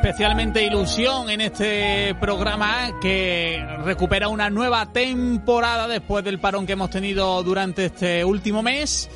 Especialmente ilusión en este programa que recupera una nueva temporada después del parón que hemos tenido durante este último mes.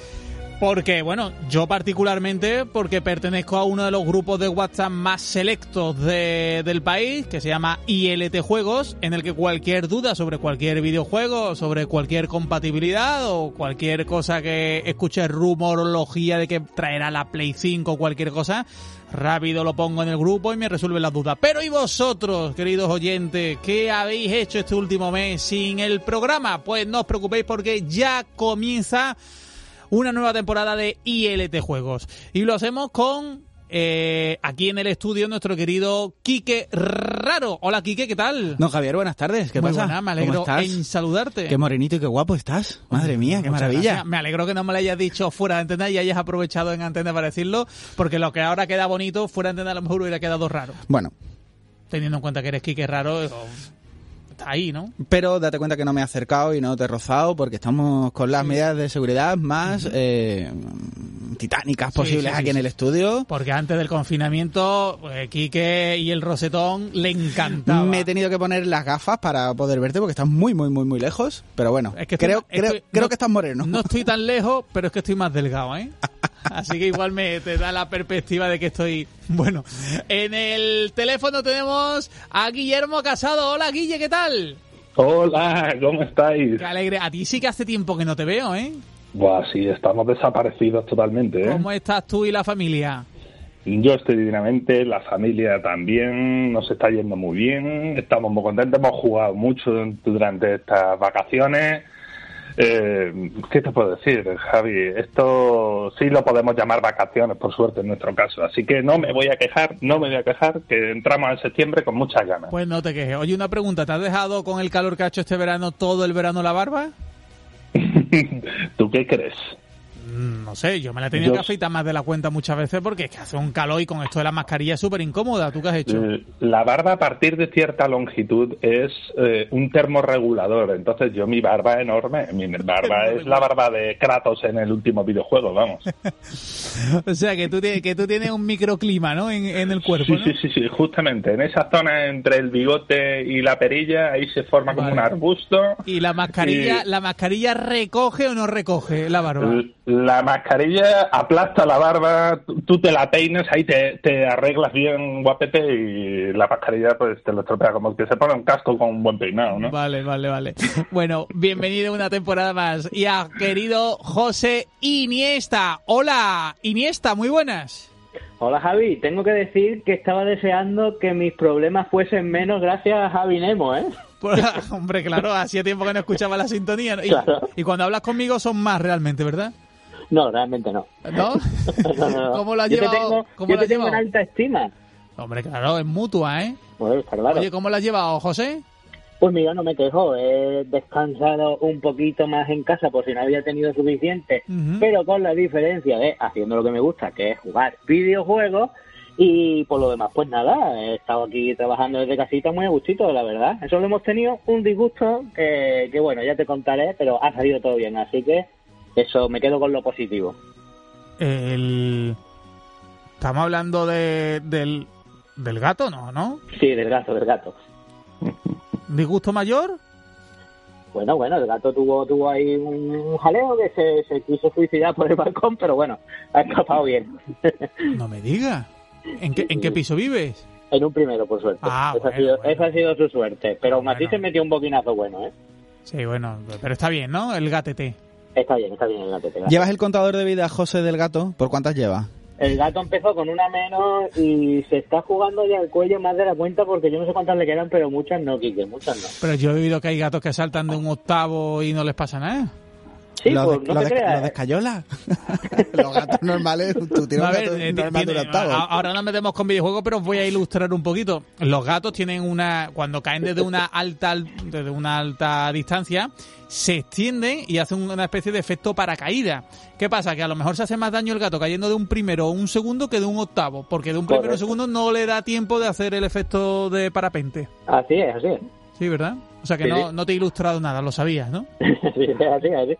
Porque, bueno, yo particularmente, porque pertenezco a uno de los grupos de WhatsApp más selectos de- del país, que se llama ILT Juegos, en el que cualquier duda sobre cualquier videojuego, sobre cualquier compatibilidad o cualquier cosa que escuche rumorología de que traerá la Play 5 o cualquier cosa, rápido lo pongo en el grupo y me resuelve las dudas. Pero ¿y vosotros, queridos oyentes, qué habéis hecho este último mes sin el programa? Pues no os preocupéis porque ya comienza una nueva temporada de ILT Juegos. Y lo hacemos con eh, aquí en el estudio nuestro querido Quique Raro. Hola Quique, ¿qué tal? Don Javier, buenas tardes. ¿Qué Muy pasa? buena, me ¿Cómo alegro estás? en saludarte. Qué morenito y qué guapo estás. Madre mía, qué Muchas maravilla. gracias. Me alegro que no me lo hayas dicho fuera de antena y hayas aprovechado en antena para decirlo, porque lo que ahora queda bonito, fuera de antena a lo mejor hubiera quedado raro. Bueno, Teniendo en cuenta que eres Quique Raro, ahí, ¿no? pero date cuenta que no me he acercado y no te he rozado porque estamos con las medidas de seguridad más eh, titánicas posibles sí, sí, aquí en el estudio. Porque antes del confinamiento, eh, Quique y el rosetón le encantaba. Me he tenido que poner las gafas para poder verte porque estás muy, muy, muy, muy lejos. Pero bueno, Es que estoy- creo, creo, estoy- creo no- que estás moreno. No estoy tan lejos, pero es que estoy más delgado, ¿eh? Así que igual me te da la perspectiva de que estoy... Bueno, en el teléfono tenemos a Guillermo Casado. Hola, Guille, ¿qué tal? Hola, ¿cómo estáis? Qué alegre. A ti sí que hace tiempo que no te veo, ¿eh? Buah, sí, estamos desaparecidos totalmente, ¿eh? ¿Cómo estás tú y la familia? Yo estoy divinamente, la familia también, nos está yendo muy bien, estamos muy contentos, hemos jugado mucho durante estas vacaciones. Eh, ¿Qué te puedo decir, Javi? Esto sí lo podemos llamar vacaciones, por suerte, en nuestro caso. Así que no me voy a quejar, no me voy a quejar, que entramos en septiembre con muchas ganas. Pues no te quejes. Oye, una pregunta. ¿Te has dejado con el calor que ha hecho este verano todo el verano la barba? ¿Tú qué crees? Mm, No sé, yo me la he tenido Yo- que afeitar más de la cuenta muchas veces porque es que hace un calor y con esto de la mascarilla es súper incómoda. ¿Tú qué has hecho? Eh, La barba a partir de cierta longitud es eh, un termorregulador. Entonces yo mi barba enorme, mi barba es la barba de Kratos en el último videojuego, vamos. O sea, que tú, tienes, que tú tienes un microclima, ¿no? En, en el cuerpo, Sí, ¿no? sí, sí, sí, justamente. En esa zona entre el bigote y la perilla, ahí se forma como un arbusto. Y la mascarilla, Y- ¿la mascarilla recoge o no recoge la barba? L- La mascarilla aplasta la barba, tú- te la peines, ahí te, te arreglas bien guapete y la mascarilla pues te lo estropea como que se pone un casco con un buen peinado, ¿no? Vale, vale, vale. Bueno, bienvenido una temporada más. Y a querido José Iniesta. Hola, Iniesta, muy buenas. Hola Javi, tengo que decir que estaba deseando que mis problemas fuesen menos gracias a Javi Nemo, ¿eh? Pues, hombre, claro, hacía tiempo que no escuchaba la sintonía. ¿no? Y, Claro. y cuando hablas conmigo son más realmente, ¿verdad? No, realmente no. ¿No? No, no, no. ¿Cómo lo has yo llevado? Te tengo, ¿Cómo yo lo te has tengo en alta estima. Hombre, claro, es mutua, ¿eh? Bueno, está claro. Oye, ¿cómo lo has llevado, José? Pues mira, no me quejo. He descansado un poquito más en casa por si no había tenido suficiente, pero con la diferencia de haciendo lo que me gusta, que es jugar videojuegos. Y por lo demás, pues nada, he estado aquí trabajando desde casita muy a gustito, la verdad. Eso lo hemos tenido un disgusto que, que bueno, ya te contaré, pero ha salido todo bien, así que eso, me quedo con lo positivo. El... Estamos hablando de, del, del gato, ¿no? ¿No? Sí, del gato, del gato. ¿Disgusto mayor? Bueno, bueno, el gato tuvo, tuvo ahí un jaleo que se, se quiso suicidar por el balcón, pero bueno, ha escapado bien. No me digas. ¿En qué, ¿En qué piso vives? En un primero, por suerte. Ah, esa, bueno, ha sido, bueno. esa ha sido su suerte. Pero aún así se metió un boquinazo bueno, ¿eh? Sí, bueno, pero está bien, ¿no? El gatete. Está bien, está bien el gato. ¿Llevas el contador de vida, José del gato? ¿Por cuántas lleva? El gato empezó con una menos y se está jugando ya el cuello más de la cuenta porque yo no sé cuántas le quedan, pero muchas no, Quique, muchas no. Pero yo he oído que hay gatos que saltan de un octavo y no les pasa nada. Sí, los, pues de, no los te de- creas. los de escayola. los gatos normales, tú tienes A un gato eh, normal de tiene- un octavo. ahora nos metemos con videojuegos, pero os voy a ilustrar un poquito. Los gatos tienen una, cuando caen desde una alta, al- desde una alta distancia, se extienden y hacen una especie de efecto paracaídas. ¿Qué pasa? Que a lo mejor se hace más daño el gato cayendo de un primero o un segundo que de un octavo, porque de un primero o segundo no le da tiempo de hacer el efecto de parapente. Así es, así es. Sí, ¿verdad? O sea que Sí. no, no te he ilustrado nada, lo sabías, ¿no? Sí, así, así.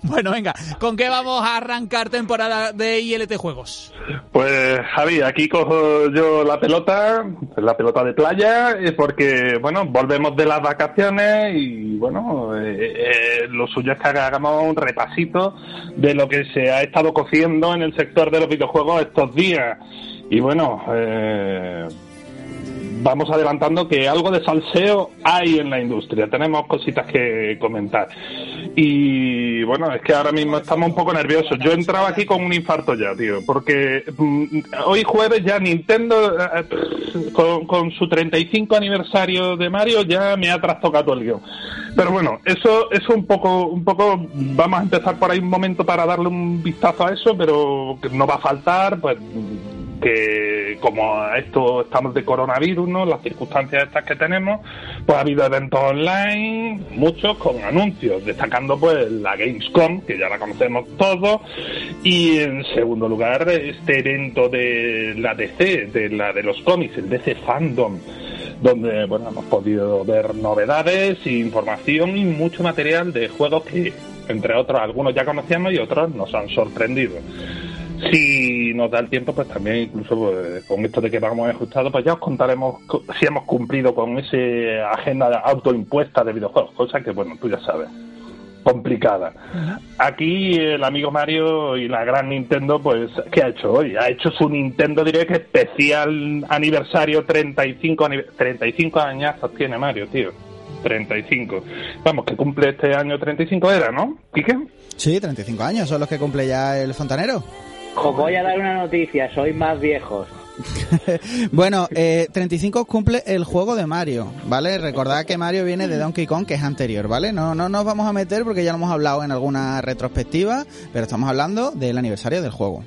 Bueno, venga, ¿con qué vamos a arrancar temporada de ILT Juegos? Pues Javi, aquí cojo yo la pelota, la pelota de playa, porque bueno, volvemos de las vacaciones y bueno, eh, eh, lo suyo es que hagamos un repasito de lo que se ha estado cociendo en el sector de los videojuegos estos días. Y bueno, eh, vamos adelantando que algo de salseo hay en la industria. Tenemos cositas que comentar. Y bueno, es que ahora mismo estamos un poco nerviosos. Yo he entrado aquí con un infarto ya, tío, porque mm, hoy jueves ya Nintendo, eh, con, con su 35 aniversario de Mario, ya me ha trastocado el guion. Pero bueno, eso eso un poco, un poco, vamos a empezar por ahí un momento para darle un vistazo a eso, pero no va a faltar, pues que como esto estamos de coronavirus, ¿no? Las circunstancias estas que tenemos, pues ha habido eventos online, muchos con anuncios, destacando pues la Gamescom, que ya la conocemos todos, y en segundo lugar este evento de la DC, de la de los cómics, el DC Fandom, donde bueno hemos podido ver novedades, información y mucho material de juegos que entre otros algunos ya conocíamos y otros nos han sorprendido. Si nos da el tiempo, pues también incluso pues, con esto de que vamos ajustados, pues ya os contaremos co- si hemos cumplido con esa agenda autoimpuesta de videojuegos, cosa que, bueno, tú ya sabes, complicada. Aquí el amigo Mario y la gran Nintendo, pues, ¿qué ha hecho hoy? Ha hecho su Nintendo Direct especial aniversario 35, anive- 35 añazos tiene Mario, tío. 35. Vamos, que cumple este año 35 era, ¿no? ¿Quique? Sí, 35 años, son los que cumple ya el fontanero. Os voy a dar una noticia, sois más viejos. Bueno, eh, 35 cumple el juego de Mario, ¿vale? Recordad que Mario viene de Donkey Kong, que es anterior, ¿vale? No, no nos vamos a meter porque ya lo hemos hablado en alguna retrospectiva, pero estamos hablando del aniversario del juego.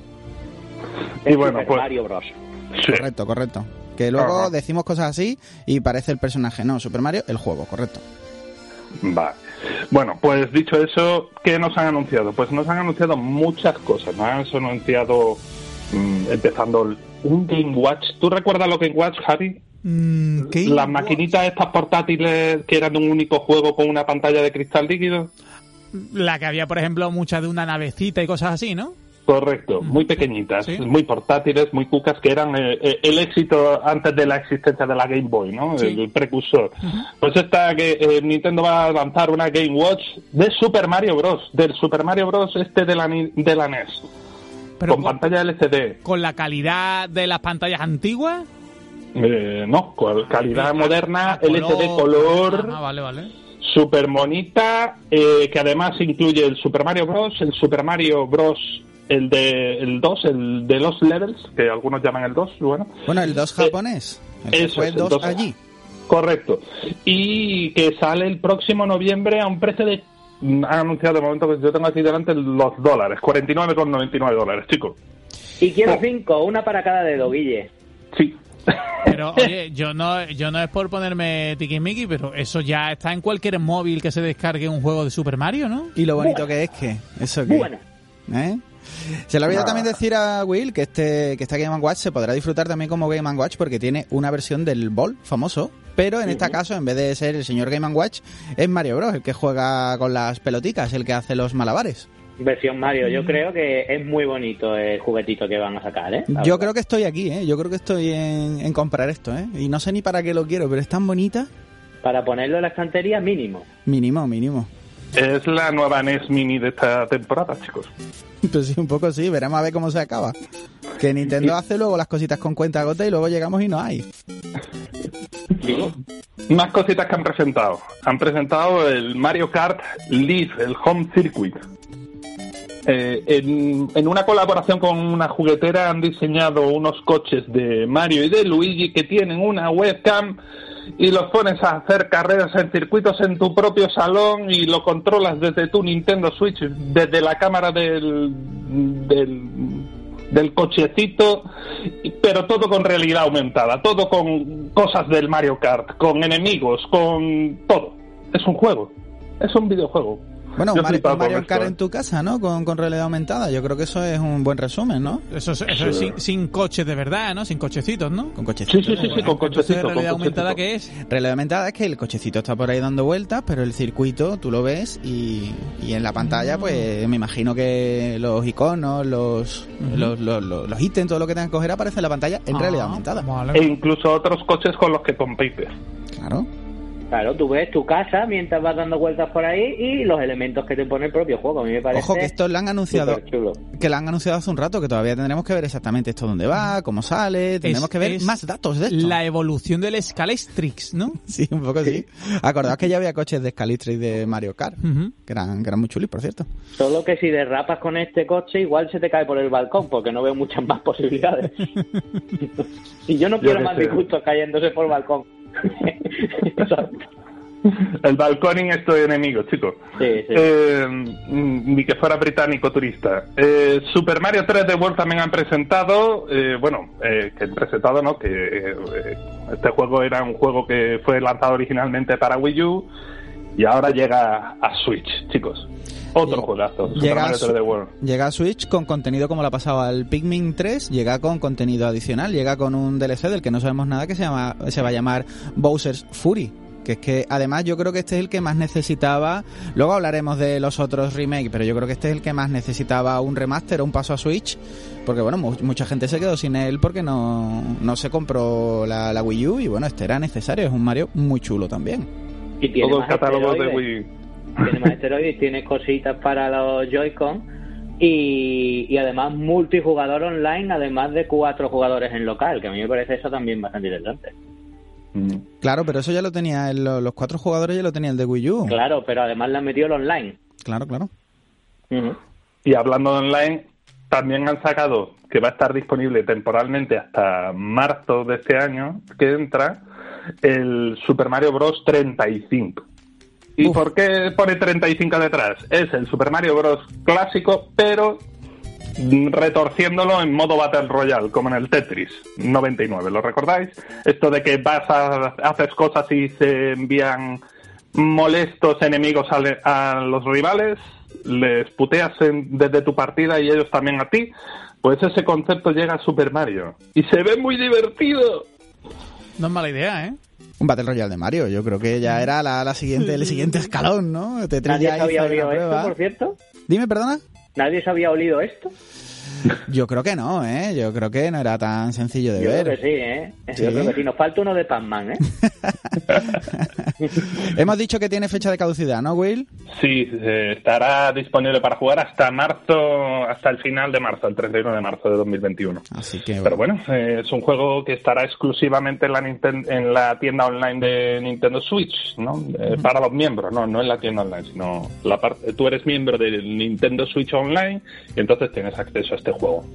Y bueno, pues- Mario Bros. Sí. Correcto, correcto. Que luego Ajá. decimos cosas así y parece el personaje. No, Super Mario, el juego, correcto. Vale. Bueno, pues dicho eso, ¿qué nos han anunciado? Pues nos han anunciado muchas cosas. Nos han anunciado, mm, empezando, un Game Watch. ¿Tú recuerdas lo Game Watch, Javi? Mm, ¿qué? Las maquinitas estas portátiles que eran de un único juego con una pantalla de cristal líquido. La que había, por ejemplo, muchas de una navecita y cosas así, ¿no? Correcto, muy pequeñitas, Sí. muy portátiles, muy cucas, que eran eh, eh, el éxito antes de la existencia de la Game Boy, ¿no? Sí. El, precursor. Pues esta que eh, Nintendo va a lanzar una Game Watch de Super Mario Bros. Del Super Mario Bros. este de la, de la NES. Pero con con, pantalla LCD. con la calidad de las pantallas antiguas. Eh, no, con calidad moderna, a LCD color, Ah, vale, vale. super bonita, eh, que además incluye el Super Mario Bros., el Super Mario Bros., el de el 2, el de los levels, que algunos llaman el 2, bueno. Bueno, el 2 Eh, japonés. Que eso fue es, el 2 dos- allí. Correcto. Y que sale el próximo noviembre a un precio de... Han anunciado de momento que yo tengo aquí delante los dólares, 49,99 dólares, chicos. Y Oh. quiero cinco, una para cada dedo, Guille. Sí. Pero, oye, yo no, yo no es por ponerme tiquismiqui, pero eso ya está en cualquier móvil que se descargue un juego de Super Mario, ¿no? Y lo bonito que es que, eso que... Bueno, ¿Eh? Se le olvidó Ah. también decir a Will que este que esta Game Watch se podrá disfrutar también como Game Watch porque tiene una versión del Ball famoso, pero en este caso en vez de ser el señor Game Watch es Mario Bros el que juega con las peloticas, el que hace los malabares. versión Mario, yo creo que es muy bonito el juguetito que van a sacar, ¿eh? Yo creo que estoy aquí, ¿eh? Yo creo que estoy en, en comprar esto, ¿eh? Y no sé ni para qué lo quiero, pero es tan bonita. Para ponerlo en la estantería, mínimo. Mínimo, mínimo. Es la nueva NES Mini de esta temporada, chicos. Pues sí, un poco sí, veremos a ver cómo se acaba. Que Nintendo hace luego las cositas con cuenta gota y luego llegamos y no hay. Más cositas que han presentado. Han presentado el Mario Kart Live, el Home Circuit. eh, en, en una colaboración con una juguetera han diseñado unos coches de Mario y de Luigi que tienen una webcam y los pones a hacer carreras en circuitos en tu propio salón y lo controlas desde tu Nintendo Switch, desde la cámara del, del, cochecito, pero todo con realidad aumentada, todo con cosas del Mario Kart, con enemigos, con todo. Es un juego, es un videojuego. Bueno, un un Mario Kart eh. en tu casa, ¿no? Con, con realidad aumentada. Yo creo que eso es un buen resumen, ¿no? Eso es, eso es sin, sin coches de verdad, ¿no? Sin cochecitos, ¿no? Con cochecitos. Sí, sí, sí, sí, con Entonces, cochecito. con realidad aumentada que es Realidad aumentada es que el cochecito está por ahí dando vueltas, pero el circuito tú lo ves y, y en la pantalla, pues me imagino que los iconos, los, los, los, los- los ítems, todo lo que tengas que coger aparece en la pantalla en Ah, realidad aumentada. vale. E incluso otros coches con los que compites. Claro. Claro, tú ves tu casa mientras vas dando vueltas por ahí y los elementos que te pone el propio juego. A mí me parece Ojo que esto lo han anunciado, que lo han anunciado hace un rato, que todavía tendremos que ver exactamente esto dónde va, cómo sale, tendremos Es- que ver más datos de esto. La evolución del Scalestrix, ¿no? Sí, un poco sí. Acordaos que ya había coches de Scalistri y de Mario Kart, Ujú. que eran, que eran muy chulis, por cierto. Solo que si derrapas con este coche, igual se te cae por el balcón, porque no veo muchas más posibilidades. y yo no Yo quiero qué más disgustos cayéndose por el balcón. Exacto. El balconing es tu enemigo, chicos. Sí, sí. Eh, ni que fuera británico turista. Eh, Super Mario 3D World también han presentado, eh, bueno, eh, que han presentado, ¿no? Que eh, este juego era un juego que fue lanzado originalmente para Wii U y ahora llega a Switch, chicos. Otro juegazo, Super Llega a, Mario Su- 3D World. llega a Switch con contenido como la pasaba al Pikmin 3, llega con contenido adicional, llega con un DLC del que no sabemos nada que se llama se va a llamar Bowser's Fury, que es que además yo creo que este es el que más necesitaba, luego hablaremos de los otros remakes, pero yo creo que este es el que más necesitaba un remaster o un paso a Switch, porque bueno, mu- mucha gente se quedó sin él porque no, no se compró la, la Wii U y bueno, este era necesario, es un Mario muy chulo también. Y tiene Todo el más catálogo de. Wii. Tiene más esteroides, tiene cositas para los Joy-Con y, y además multijugador online, además de cuatro jugadores en local, que a mí me parece eso también bastante interesante. Mm. Claro, pero eso ya lo tenía, el- los cuatro jugadores ya lo tenía el de Wii U. Claro, pero además le han metido el online. Claro, claro. Y hablando de online, también han sacado que va a estar disponible temporalmente hasta marzo de este año que entra el Super Mario Bros. 35. ¿Y Uf. por qué pone 35 detrás? Es el Super Mario Bros. clásico, pero retorciéndolo en modo Battle Royale, como en el Tetris 99, ¿lo recordáis? Esto de que vas a haces cosas y se envían molestos enemigos a, le- a los rivales, les puteas en- desde tu partida y ellos también a ti, pues ese concepto llega a Super Mario. Y se ve muy divertido. No es mala idea, ¿eh? Un Battle Royale de Mario, yo creo que ya era la, la siguiente, el siguiente escalón, ¿no? Nadie se había olido esto, por cierto. Dime, perdona. Nadie se había olido esto. Yo creo que no, ¿eh? Yo creo que no era tan sencillo de Yo creo ver. que sí, ¿eh? Sí. Yo creo que sí. Nos falta uno de Pac-Man, ¿eh? Hemos dicho que tiene fecha de caducidad, ¿no, Will? Sí, eh, estará disponible para jugar hasta marzo, hasta el final de marzo, el 31 de marzo de 2021. Así que Pero bueno, eh, es un juego que estará exclusivamente en la, Ninten- en la tienda online de Nintendo Switch, ¿no? Eh, Para los miembros, no, no en la tienda online, sino la parte, tú eres miembro del Nintendo Switch Online y entonces tienes acceso a este juego.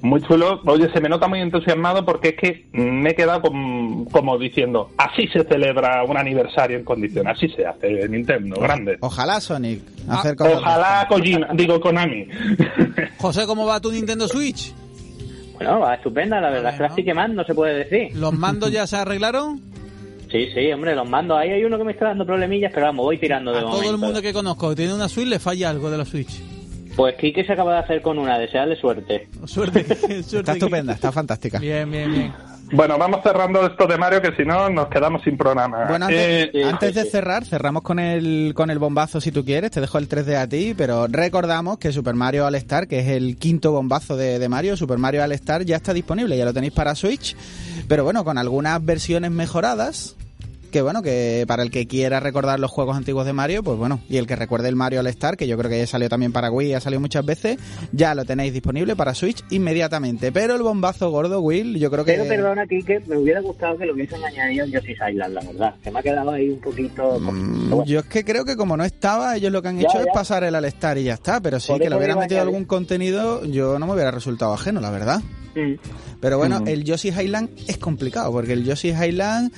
Muy chulo, oye, se me nota muy entusiasmado porque es que me he quedado com- como diciendo, así se celebra un aniversario en condiciones, así se hace Nintendo, grande. ojalá Sonic Ah, hacer cosas. Ojalá Kojima, digo Konami. José, ¿cómo va tu Nintendo Switch? Bueno, va estupenda, la verdad. es que la estoy quemando, no se puede decir. ¿Los mandos ya se arreglaron? Sí, sí, hombre, los mandos. Ahí hay uno que me está dando problemillas, pero vamos, voy tirando de A todo momento. el mundo que conozco que tiene una Switch le falla algo de la Switch. Pues Kike se acaba de hacer con una, desearle suerte. Suerte. suerte Está estupenda, está fantástica. Bien, bien, bien. Bueno, vamos cerrando esto de Mario que si no nos quedamos sin programa. Bueno, antes, Eh, antes de cerrar, cerramos con el, con el bombazo si tú quieres, te dejo el 3D a ti, pero recordamos que Super Mario All Star, que es el quinto bombazo de, de Mario, Super Mario All Star ya está disponible, ya lo tenéis para Switch, pero bueno, con algunas versiones mejoradas, que bueno, que para el que quiera recordar los juegos antiguos de Mario, pues bueno, y el que recuerde el Mario All Star, que yo creo que ya salió también para Wii, ha salido muchas veces, ya lo tenéis disponible para Switch inmediatamente. Pero el bombazo gordo, Will, yo creo que... Pero perdona, aquí que me hubiera gustado que lo hubiesen añadido en Yoshi's Island, la verdad. Se me ha quedado ahí un poquito... Mm, yo es que creo que como no estaba, ellos lo que han Ya, hecho es ya. pasar el All Star y ya está, pero sí, Por que le hubieran metido algún contenido, yo no me hubiera resultado ajeno, la verdad. Mm. Pero bueno, Mm. el Yoshi's Island es complicado, porque el Yoshi's Island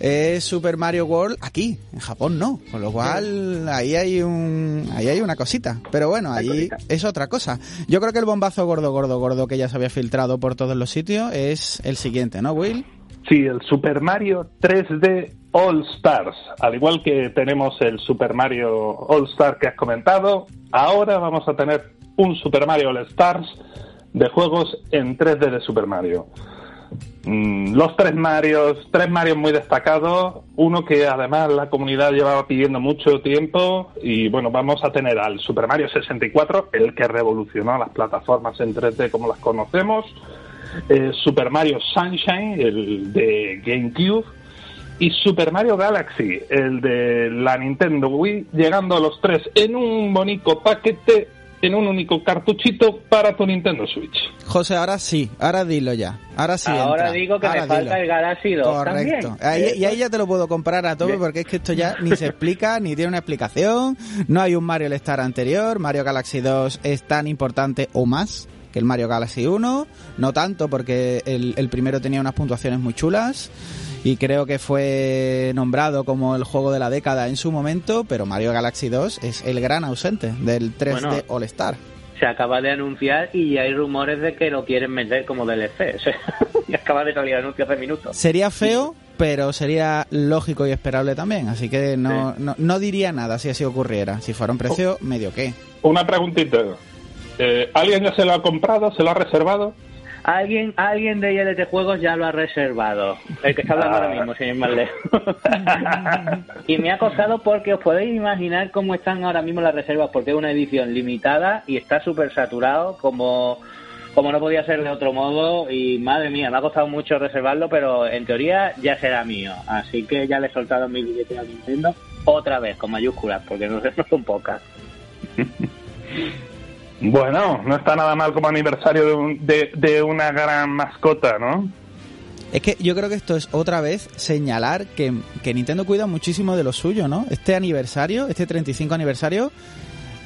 es Super Mario World aquí, en Japón no, con lo cual ahí hay un ahí hay una cosita, pero bueno, ahí es otra cosa. Yo creo que el bombazo gordo gordo gordo que ya se había filtrado por todos los sitios es el siguiente, ¿no, Will? Sí, el Super Mario 3D All Stars. Al igual que tenemos el Super Mario All Star que has comentado, ahora vamos a tener un Super Mario All Stars de juegos en 3D de Super Mario. Mm, Los tres Marios, tres Marios muy destacados, uno que además la comunidad llevaba pidiendo mucho tiempo y bueno, vamos a tener al Super Mario 64, el que revolucionó las plataformas en 3D como las conocemos, eh, Super Mario Sunshine, el de GameCube, y Super Mario Galaxy, el de la Nintendo Wii, llegando a los tres en un bonito paquete, en un único cartuchito para tu Nintendo Switch. José, ahora sí, ahora dilo ya. Ahora sí. Ahora entra. digo que Ahora me falta el Galaxy 2 Correcto. también. Ahí, y ahí ya te lo puedo comprar a tope porque es que esto ya ni se explica, ni tiene una explicación. No hay un Mario Star anterior. Mario Galaxy 2 es tan importante o más que el Mario Galaxy 1. No tanto porque el, el primero tenía unas puntuaciones muy chulas. Y creo que fue nombrado como el juego de la década en su momento, pero Mario Galaxy 2 es el gran ausente del 3D Bueno. All Star. Se acaba de anunciar y hay rumores de que lo quieren meter como DLC. O sea, y acaba de salir el anuncio hace minutos. Sería feo, pero sería lógico y esperable también. Así que no, Sí. no, no diría nada si así ocurriera. Si fuera un precio, medio qué. Una preguntita. Eh, ¿Alguien ya se lo ha comprado? ¿Se lo ha reservado? Alguien, alguien de ILT Juegos ya lo ha reservado. El que está hablando Ah. ahora mismo, sin ir más lejos. y me ha costado porque os podéis imaginar cómo están ahora mismo las reservas, porque es una edición limitada y está súper saturado, como, como no podía ser de otro modo. Y madre mía, me ha costado mucho reservarlo, pero en teoría ya será mío. Así que ya le he soltado mi billete a Nintendo otra vez, con mayúsculas, porque no, no son pocas. Bueno, no está nada mal como aniversario de, un- de, de una gran mascota, ¿no? Es que yo creo que esto es otra vez señalar que, que Nintendo cuida muchísimo de lo suyo, ¿no? Este aniversario, este 35 aniversario,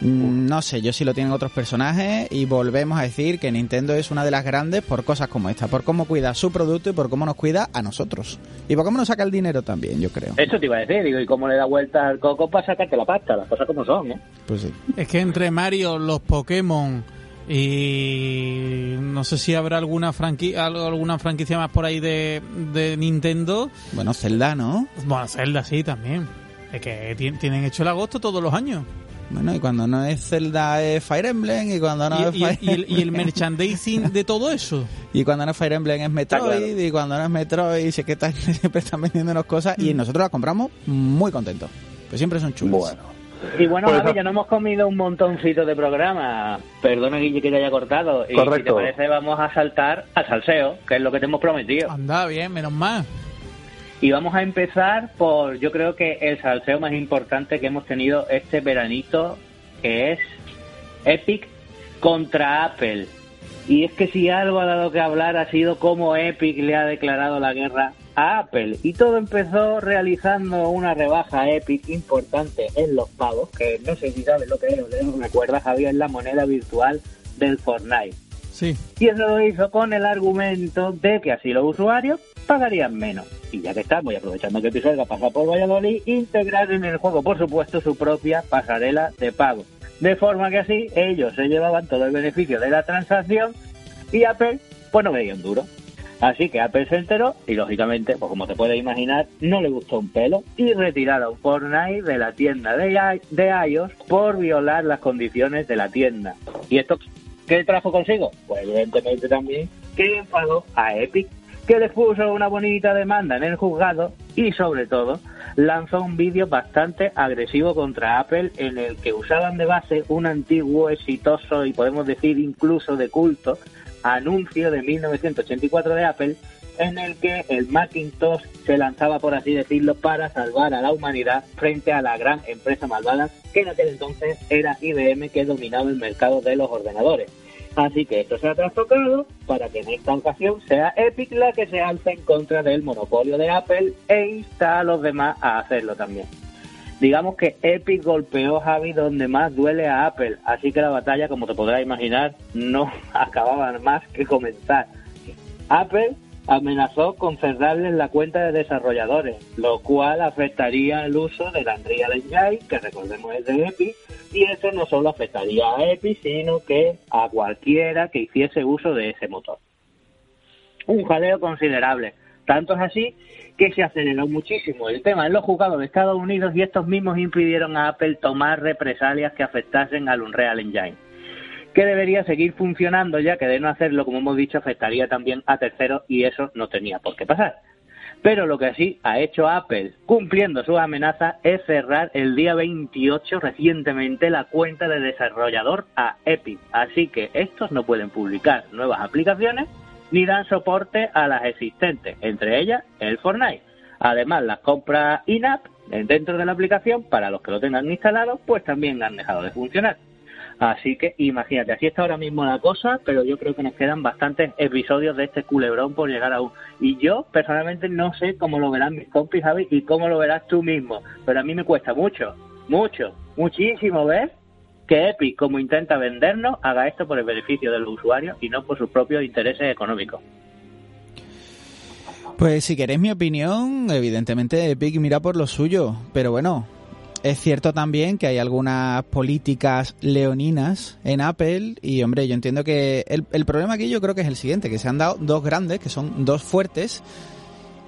no sé, yo sí lo tienen otros personajes y volvemos a decir que Nintendo es una de las grandes por cosas como esta, por cómo cuida su producto y por cómo nos cuida a nosotros. Y por cómo nos saca el dinero también, yo creo. Eso te iba a decir, digo, ¿y cómo le da vuelta al coco para sacarte la pasta? Las cosas como son, ¿eh? Pues sí. Es que entre Mario, los Pokémon y no sé si habrá alguna franquicia alguna franquicia más por ahí de, de Nintendo. Bueno, Zelda, ¿no? Bueno, Zelda sí también. Es que ti- tienen hecho el agosto todos los años. Bueno, y cuando no es Zelda es Fire Emblem y cuando no es Y, y- Fire... y el, y el merchandising de todo eso. Y cuando no es Fire Emblem es Metroid, claro. y cuando no es Metroid, sé que están, siempre están vendiéndonos cosas y nosotros las compramos muy contentos. Pues siempre son chulas. Bueno. Y bueno, Pues, Javi, ya no hemos comido un montoncito de programa. Perdona, Guille, que te haya cortado. Y si te parece, vamos a saltar al salseo, que es lo que te hemos prometido. Anda bien, menos mal. Y vamos a empezar por, yo creo que el salseo más importante que hemos tenido este veranito, que es Epic contra Apple. Y es que si algo ha dado que hablar ha sido cómo Epic le ha declarado la guerra a Apple. Y todo empezó realizando una rebaja Epic importante en los pagos, que no sé si sabes lo que es, no recuerdas, Javier, la moneda virtual del Fortnite. Sí. Y eso lo hizo con el argumento de que así los usuarios pagarían menos. Y ya que estamos, y aprovechando que Pisuerga pasa por Valladolid, integrar en el juego, por supuesto, su propia pasarela de pago. De forma que así ellos se llevaban todo el beneficio de la transacción y Apple, pues no veía un duro. Así que Apple se enteró y, lógicamente, pues como te puedes imaginar, no le gustó un pelo y retiraron Fortnite de la tienda de, iOS por violar las condiciones de la tienda. ¿Y esto qué trajo consigo? Pues evidentemente también que enfadó a Epic, que le puso una bonita demanda en el juzgado y, sobre todo, lanzó un vídeo bastante agresivo contra Apple en el que usaban de base un antiguo, exitoso y podemos decir incluso de culto anuncio de 1984 de Apple en el que el Macintosh se lanzaba, por así decirlo, para salvar a la humanidad frente a la gran empresa malvada que en aquel entonces era IBM que dominaba el mercado de los ordenadores. Así que esto se ha trastocado para que en esta ocasión sea Epic la que se alce en contra del monopolio de Apple e insta a los demás a hacerlo también. Digamos que Epic golpeó Javi donde más duele a Apple, así que la batalla, como te podrás imaginar, no acababa más que comenzar. Apple amenazó con cerrarles la cuenta de desarrolladores, lo cual afectaría el uso del Unreal Engine, que recordemos es de Epic, y eso no solo afectaría a Epic, sino que a cualquiera que hiciese uso de ese motor. Un jaleo considerable. Tanto es así que se aceleró muchísimo el tema en los juzgados de Estados Unidos y estos mismos impidieron a Apple tomar represalias que afectasen al Unreal Engine, que debería seguir funcionando ya que de no hacerlo, como hemos dicho, afectaría también a terceros y eso no tenía por qué pasar. Pero lo que sí ha hecho Apple, cumpliendo sus amenazas, es cerrar el día 28 recientemente la cuenta de desarrollador a Epic. Así que estos no pueden publicar nuevas aplicaciones ni dan soporte a las existentes, entre ellas el Fortnite. Además, las compras in-app dentro de la aplicación, para los que lo tengan instalado, pues también han dejado de funcionar. Así que imagínate, así está ahora mismo la cosa, pero yo creo que nos quedan bastantes episodios de este culebrón por llegar a un. Y yo personalmente no sé cómo lo verán mis compis, Javi, y cómo lo verás tú mismo, pero a mí me cuesta mucho, mucho, muchísimo ver que Epic, como intenta vendernos, haga esto por el beneficio de los usuarios y no por sus propios intereses económicos. Pues si queréis mi opinión, evidentemente Epic mira por lo suyo, pero bueno, es cierto también que hay algunas políticas leoninas en Apple y hombre, yo entiendo que el, el problema aquí yo creo que es el siguiente, que se han dado dos grandes, que son dos fuertes,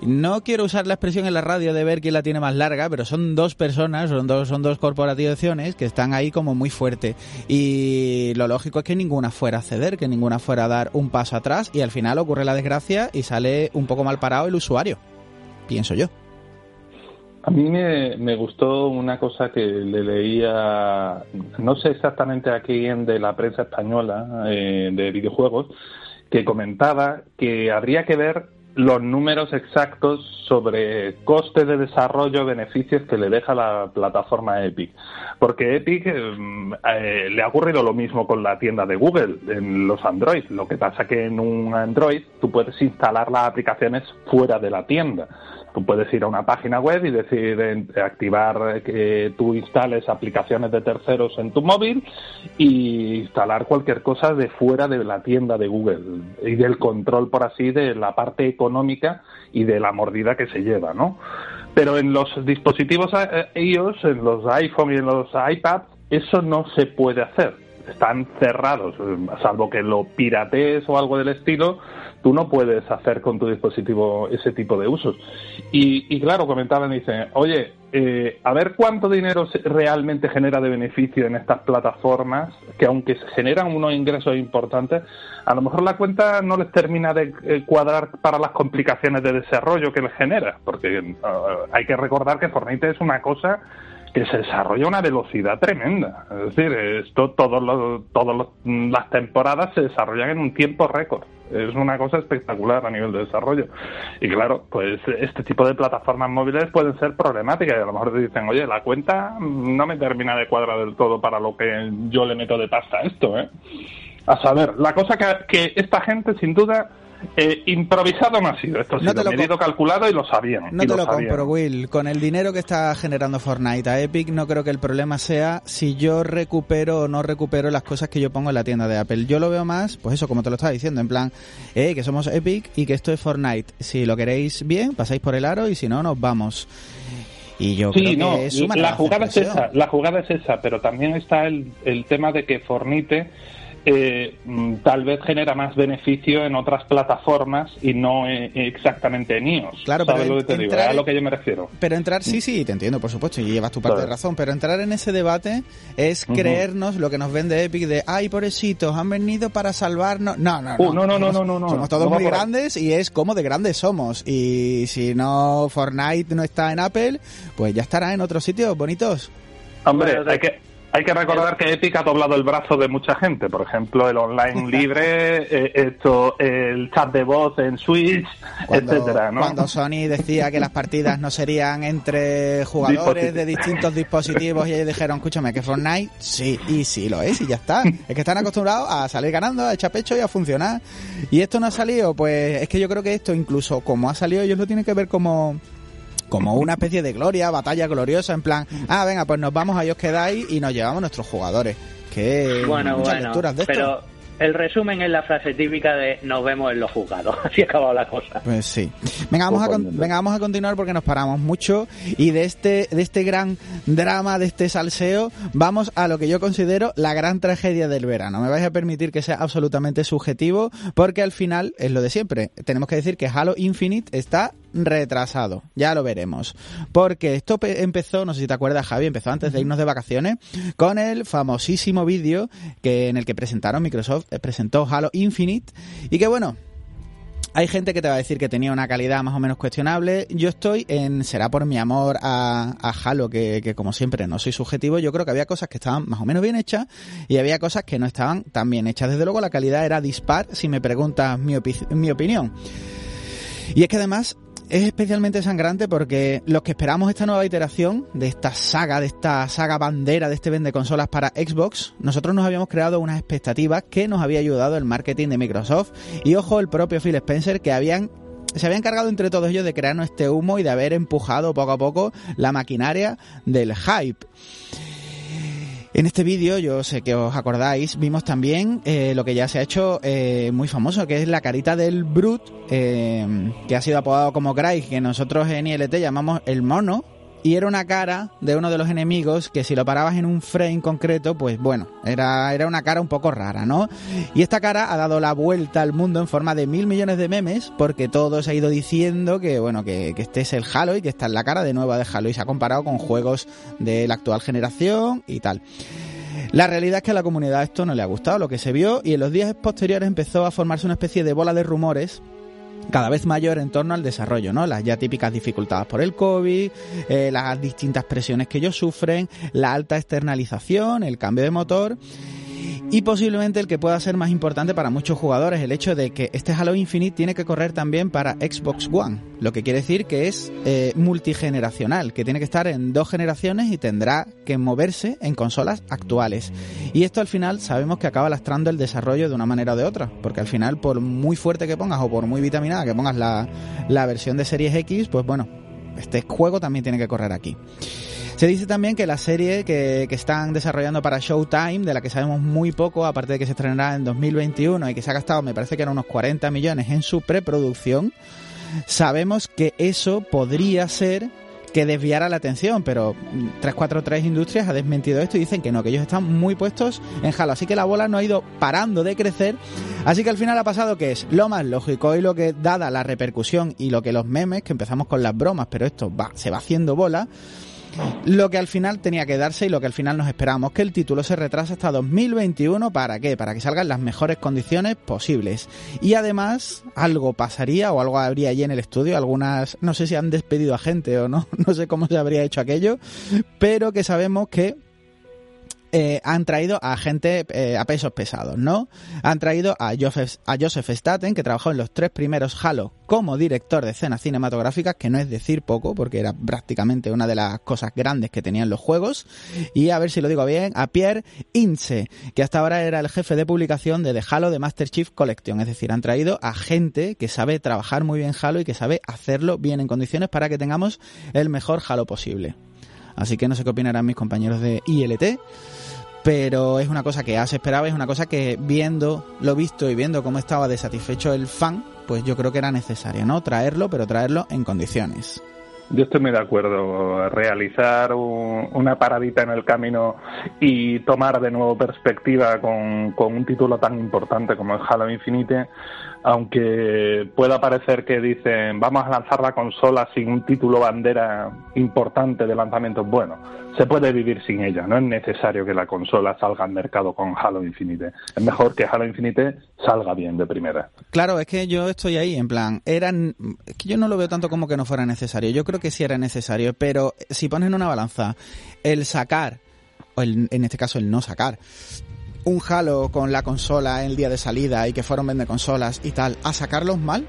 no quiero usar la expresión en la radio de ver quién la tiene más larga, pero son dos personas, son dos, son dos corporaciones que están ahí como muy fuerte. Y lo lógico es que ninguna fuera a ceder, que ninguna fuera a dar un paso atrás y al final ocurre la desgracia y sale un poco mal parado el usuario. Pienso yo. A mí me, gustó una cosa que le leía, no sé exactamente a quién de la prensa española eh, de videojuegos, que comentaba que habría que ver los números exactos sobre coste de desarrollo, beneficios que le deja la plataforma Epic. Porque Epic mm, eh, le ha ocurrido lo mismo con la tienda de Google en los Android. Lo que pasa que en un Android tú puedes instalar las aplicaciones fuera de la tienda. Tú puedes ir a una página web y decir activar que tú instales aplicaciones de terceros en tu móvil y instalar cualquier cosa de fuera de la tienda de Google y del control, por así, de la parte económica y de la mordida que se lleva, ¿no? Pero en los dispositivos eh, iOS, en los iPhone y en los iPad, eso no se puede hacer. Están cerrados, salvo que lo piratees o algo del estilo, tú no puedes hacer con tu dispositivo ese tipo de usos. Y, claro, comentaban, dicen, oye, eh, a ver cuánto dinero realmente genera de beneficio en estas plataformas, que aunque generan unos ingresos importantes, a lo mejor la cuenta no les termina de eh, cuadrar para las complicaciones de desarrollo que les genera, porque eh, hay que recordar que Fortnite es una cosa que se desarrolla a una velocidad tremenda. Es decir, esto todas las temporadas se desarrollan en un tiempo récord. Es una cosa espectacular a nivel de desarrollo. Y claro, pues este tipo de plataformas móviles pueden ser problemáticas y a lo mejor te dicen, oye, la cuenta no me termina de cuadrar del todo para lo que yo le meto de pasta a esto, ¿eh? A saber, la cosa que, que esta gente sin duda eh, improvisado no ha sido, esto ha sido medido, calculado y lo sabían. No te lo, compro, Will. Con el dinero que está generando Fortnite a Epic, no creo que el problema sea si yo recupero o no recupero las cosas que yo pongo en la tienda de Apple. Yo lo veo más, pues eso, como te lo estaba diciendo, en plan, eh, que somos Epic y que esto es Fortnite. Si lo queréis bien, pasáis por el aro y si no, nos vamos. Y yo creo que es la jugada es esa, la jugada es esa, pero también está el, el tema de que Fortnite eh, mm, tal vez genera más beneficio en otras plataformas y no eh, exactamente en iOS. Claro, pero lo que te digo? a lo que yo me refiero. Pero entrar, sí, sí, te entiendo, por supuesto, y llevas tu parte de razón, pero entrar en ese debate es creernos lo que nos vende Epic de, ay, pobrecitos, han venido para salvarnos. No, no, no. Uh, no, no, no, no, no, Somos todos muy grandes y es como de grandes somos. Y si no, Fortnite no está en Apple, pues ya estará en otros sitios bonitos. Hombre, hay que Hay que recordar que Epic ha doblado el brazo de mucha gente, por ejemplo, el online libre, eh, esto, el chat de voz en Switch, etcétera, ¿no? Cuando Sony decía que las partidas no serían entre jugadores de distintos dispositivos y ellos dijeron, escúchame, que Fortnite sí, y sí lo es, y ya está. Es que están acostumbrados a salir ganando, a echar pecho y a funcionar. Y esto no ha salido, pues es que yo creo que esto incluso como ha salido, ellos lo tienen que ver como como una especie de gloria, batalla gloriosa, en plan, ah, venga, pues nos vamos, ahí os quedáis y nos llevamos nuestros jugadores. Que bueno, bueno, de pero el resumen es la frase típica de nos vemos en los juzgados. Así ha acabado la cosa. Pues sí. Venga, vamos, a, venga, vamos a continuar porque nos paramos mucho y de este, de este gran drama, de este salseo, vamos a lo que yo considero la gran tragedia del verano. Me vais a permitir que sea absolutamente subjetivo porque al final es lo de siempre. Tenemos que decir que Halo Infinite está retrasado. Ya lo veremos. Porque esto empezó, no sé si te acuerdas, Javi, empezó antes de irnos de vacaciones con el famosísimo vídeo que en el que presentaron Microsoft eh, presentó Halo Infinite y que bueno, hay gente que te va a decir que tenía una calidad más o menos cuestionable. Yo estoy en, será por mi amor a, Halo, que, que, como siempre no soy subjetivo, yo creo que había cosas que estaban más o menos bien hechas y había cosas que no estaban tan bien hechas. Desde luego la calidad era dispar, si me preguntas mi, mi opinión. Y es que además es especialmente sangrante porque los que esperamos esta nueva iteración de esta saga, de esta saga bandera, de este vende consolas para Xbox, nosotros nos habíamos creado unas expectativas que nos había ayudado el marketing de Microsoft y ojo el propio Phil Spencer que habían se había encargado entre todos ellos de crearnos este humo y de haber empujado poco a poco la maquinaria del hype. En este vídeo, yo sé que os acordáis, vimos también eh, lo que ya se ha hecho eh, muy famoso, que es la carita del Brut, eh, que ha sido apodado como Craig, que nosotros en ILT llamamos el mono, y era una cara de uno de los enemigos que si lo parabas en un frame concreto, pues bueno, era, era una cara un poco rara, ¿no? Y esta cara ha dado la vuelta al mundo en forma de mil millones de memes porque todo se ha ido diciendo que, bueno, que, este es el Halo y que está en la cara de nueva de Halo y se ha comparado con juegos de la actual generación y tal. La realidad es que a la comunidad esto no le ha gustado lo que se vio y en los días posteriores empezó a formarse una especie de bola de rumores cada vez mayor en torno al desarrollo, ¿no? Las ya típicas dificultades por el COVID, eh, las distintas presiones que ellos sufren, la alta externalización, el cambio de motor y posiblemente el que pueda ser más importante para muchos jugadores, el hecho de que este Halo Infinite tiene que correr también para Xbox One, lo que quiere decir que es eh, multigeneracional, que tiene que estar en dos generaciones y tendrá que moverse en consolas actuales. Y esto al final sabemos que acaba lastrando el desarrollo de una manera o de otra, porque al final por muy fuerte que pongas o por muy vitaminada que pongas la, la versión de Series X, pues bueno, este juego también tiene que correr aquí. Se dice también que la serie que, están desarrollando para Showtime, de la que sabemos muy poco, aparte de que se estrenará en 2021 y que se ha gastado, me parece que eran unos 40 millones en su preproducción, sabemos que eso podría ser que desviara la atención, pero 343 Industrias ha desmentido esto y dicen que no, que ellos están muy puestos en Halo. Así que la bola no ha ido parando de crecer. Así que al final ha pasado que es lo más lógico y lo que, dada la repercusión y lo que los memes, que empezamos con las bromas, pero esto va, se va haciendo bola, lo que al final tenía que darse y lo que al final nos esperamos, que el título se retrasa hasta 2021. ¿Para qué? Para que salgan las mejores condiciones posibles. Y además, algo pasaría o algo habría allí en el estudio. Algunas, no sé si han despedido a gente o no, no sé cómo se habría hecho aquello, pero que sabemos que eh, han traído a gente eh, a pesos pesados, ¿no? Han traído a Joseph, a Joseph Staten, que trabajó en los tres primeros Halo como director de escenas cinematográficas, que no es decir poco, porque era prácticamente una de las cosas grandes que tenían los juegos. Y a ver si lo digo bien, a Pierre Ince, que hasta ahora era el jefe de publicación de The Halo de Master Chief Collection. Es decir, han traído a gente que sabe trabajar muy bien Halo y que sabe hacerlo bien en condiciones para que tengamos el mejor Halo posible. Así que no sé qué opinarán mis compañeros de ILT pero es una cosa que has esperado, es una cosa que viendo lo visto y viendo cómo estaba desatisfecho el fan, pues yo creo que era necesario, ¿no? Traerlo, pero traerlo en condiciones. Yo estoy muy de acuerdo. Realizar una paradita en el camino y tomar de nuevo perspectiva con un título tan importante como el Halo Infinite, aunque pueda parecer que dicen vamos a lanzar la consola sin un título bandera importante de lanzamiento, bueno, se puede vivir sin ella, no es necesario que la consola salga al mercado con Halo Infinite. Es mejor que Halo Infinite salga bien de primera. Claro, es que yo estoy ahí, en plan, eran, es que yo no lo veo tanto como que no fuera necesario, yo creo que sí era necesario, pero si pones en una balanza el sacar o en este caso el no sacar un Halo con la consola en el día de salida y que fueron vender consolas y tal, a sacarlos mal,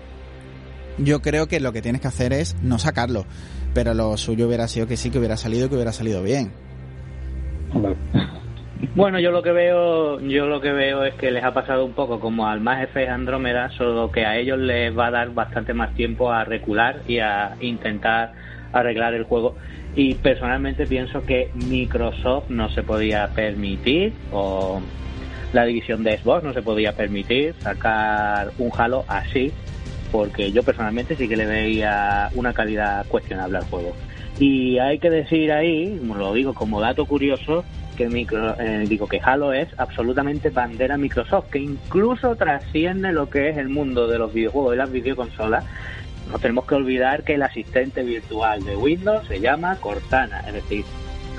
yo creo que lo que tienes que hacer es no sacarlo. Pero lo suyo hubiera sido que sí, que hubiera salido, que hubiera salido bien. Bueno, yo lo que veo, yo lo que veo es que les ha pasado un poco como al más F Andrómeda, solo que a ellos les va a dar bastante más tiempo a recular y a intentar arreglar el juego. Y personalmente pienso que Microsoft no se podía permitir, o la división de Xbox no se podía permitir sacar un Halo así, porque yo personalmente sí que le veía una calidad cuestionable al juego. Y hay que decir ahí, lo digo como dato curioso, que micro, eh, digo que Halo es absolutamente bandera Microsoft, que incluso trasciende lo que es el mundo de los videojuegos y las videoconsolas. No tenemos que olvidar que el asistente virtual de Windows se llama Cortana, es decir,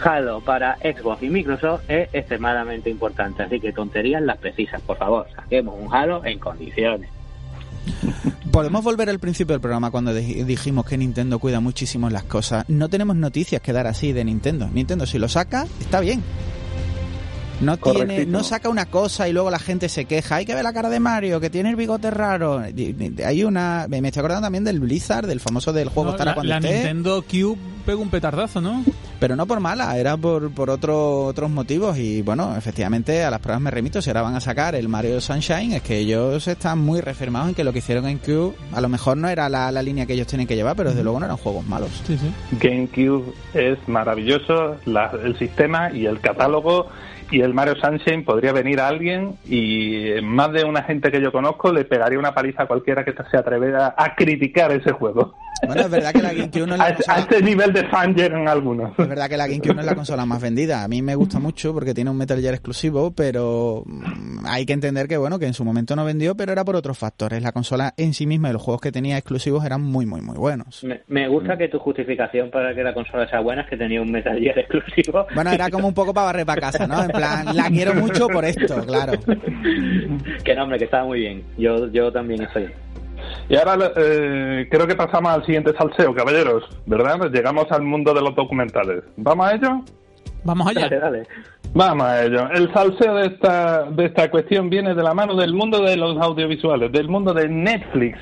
Halo para Xbox y Microsoft es extremadamente importante, así que tonterías las precisas, por favor, saquemos un Halo en condiciones. Podemos volver al principio del programa cuando dijimos que Nintendo cuida muchísimo las cosas. No tenemos noticias que dar así de Nintendo. Nintendo si lo saca, está bien. No tiene, no saca una cosa y luego la gente se queja. Hay que ver la cara de Mario, que tiene el bigote raro. Hay una, me estoy acordando también del Blizzard, del famoso del juego no, la, Nintendo Cube pegó un petardazo, ¿no? Pero no por mala, era por, por otro, otros motivos y bueno, efectivamente a las pruebas me remito, si ahora van a sacar el Mario Sunshine, es que ellos están muy reafirmados en que lo que hicieron en Cube a lo mejor no era la, línea que ellos tienen que llevar, pero desde luego no eran juegos malos. Sí, sí. GameCube es maravilloso, el sistema y el catálogo y el Mario Sunshine podría venir a alguien y más de una gente que yo conozco le pegaría una paliza a cualquiera que se atreviera a criticar ese juego. Bueno, es verdad que la GameCube no es la a, consola... a este nivel de fan en algunos. Es verdad que la GameCube no es la consola más vendida. A mí me gusta mucho porque tiene un Metal Gear exclusivo, pero mm, hay que entender que bueno, que en su momento no vendió, pero era por otros factores. La consola en sí misma y los juegos que tenía exclusivos eran muy, muy, muy buenos. Me, gusta que tu justificación para que la consola sea buena es que tenía un Metal Gear exclusivo. Bueno, era como un poco para barrer para casa, ¿no? En plan, la quiero mucho por esto, claro. que nombre, que estaba muy bien. Yo, yo también estoy. Y ahora eh, creo que pasamos al siguiente salseo, caballeros, ¿verdad? Llegamos al mundo de los documentales. ¿Vamos a ello? Vamos allá. Dale, dale. Vamos a ello. El salseo de esta, de esta cuestión viene de la mano del mundo de los audiovisuales, del mundo de Netflix,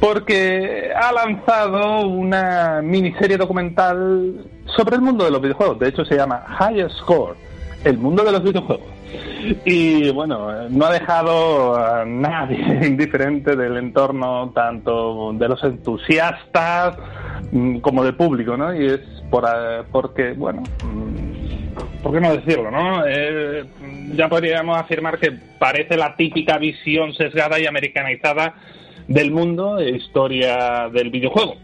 porque ha lanzado una miniserie documental sobre el mundo de los videojuegos. De hecho, se llama High Score, el mundo de los videojuegos. Y bueno, no ha dejado a nadie indiferente del entorno, tanto de los entusiastas mm, como del público, ¿no? Y es por, eh, porque, bueno, mm, ¿por qué no decirlo, no? Eh, ya podríamos afirmar que parece la típica visión sesgada y americanizada del mundo e historia del videojuego.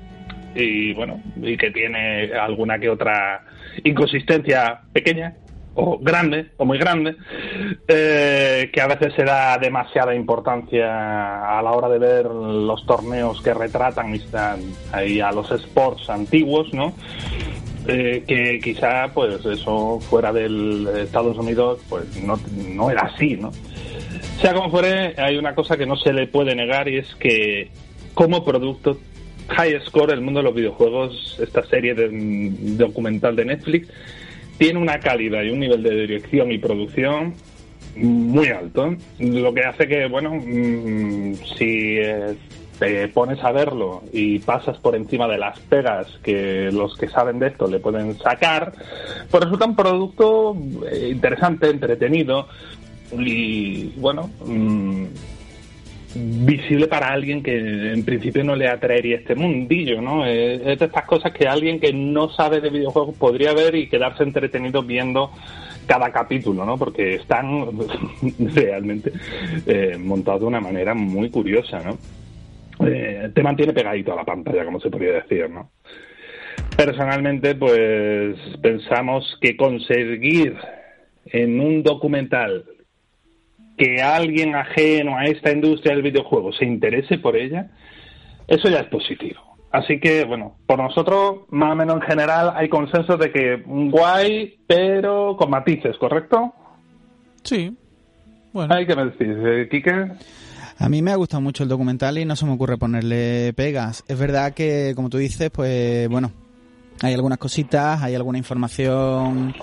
Y bueno, y que tiene alguna que otra inconsistencia pequeña, o grande, o muy grande, eh, que a veces se da demasiada importancia a la hora de ver los torneos que retratan ahí a los sports antiguos, ¿no? Eh, que quizá, pues eso fuera del Estados Unidos, pues no, no era así, ¿no? Sea como fuere, hay una cosa que no se le puede negar y es que como producto High Score, el mundo de los videojuegos, esta serie de, documental de Netflix, tiene una calidad y un nivel de dirección y producción muy alto, lo que hace que, bueno, mm, si eh, te pones a verlo y pasas por encima de las pegas que los que saben de esto le pueden sacar, pues resulta un producto eh, interesante, entretenido y, bueno, mm, visible para alguien que en principio no le atraería este mundillo, ¿no? Es de estas cosas que alguien que no sabe de videojuegos podría ver y quedarse entretenido viendo cada capítulo, ¿no? Porque están realmente eh, montados de una manera muy curiosa, ¿no? Eh, te mantiene pegadito a la pantalla, como se podría decir, ¿no? Personalmente, pues pensamos que conseguir en un documental que alguien ajeno a esta industria del videojuego se interese por ella, eso ya es positivo. Así que, bueno, por nosotros, más o menos en general, hay consenso de que guay, pero con matices, ¿correcto? Sí. Bueno. ¿Hay que me decís, eh, Kike? A mí me ha gustado mucho el documental y no se me ocurre ponerle pegas. Es verdad que, como tú dices, pues bueno, hay algunas cositas, hay alguna información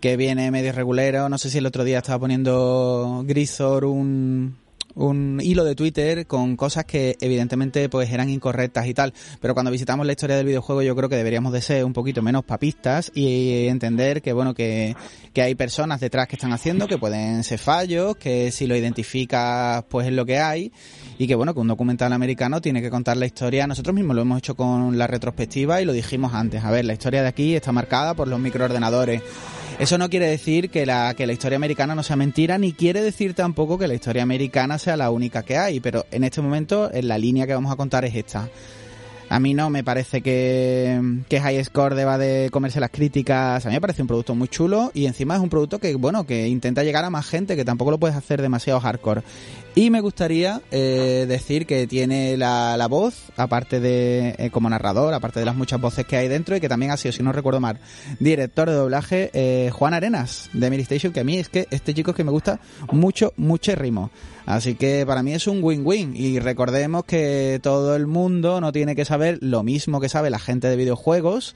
que viene medio regulero. No sé si el otro día estaba poniendo Grisor un, un hilo de Twitter con cosas que evidentemente pues eran incorrectas y tal, pero cuando visitamos la historia del videojuego yo creo que deberíamos de ser un poquito menos papistas y entender que bueno que, que hay personas detrás que están haciendo que pueden ser fallos, que si lo identificas pues es lo que hay. Y que bueno que un documental americano tiene que contar la historia, nosotros mismos lo hemos hecho con la retrospectiva y lo dijimos antes, a ver, la historia de aquí está marcada por los microordenadores eso no quiere decir que la, que la historia americana no sea mentira, ni quiere decir tampoco que la historia americana sea la única que hay, pero en este momento en la línea que vamos a contar es esta. A mí no me parece que, que High Score deba de comerse las críticas. A mí me parece un producto muy chulo y encima es un producto que, bueno, que intenta llegar a más gente, que tampoco lo puedes hacer demasiado hardcore. Y me gustaría eh, decir que tiene la, la voz, aparte de eh, como narrador, aparte de las muchas voces que hay dentro, y que también ha sido, si no recuerdo mal, director de doblaje, eh, Juan Arenas, de Mary Station, que a mí es que este chico es que me gusta mucho, mucho ritmo. Así que para mí es un win-win. Y recordemos que todo el mundo no tiene que saber lo mismo que sabe la gente de videojuegos.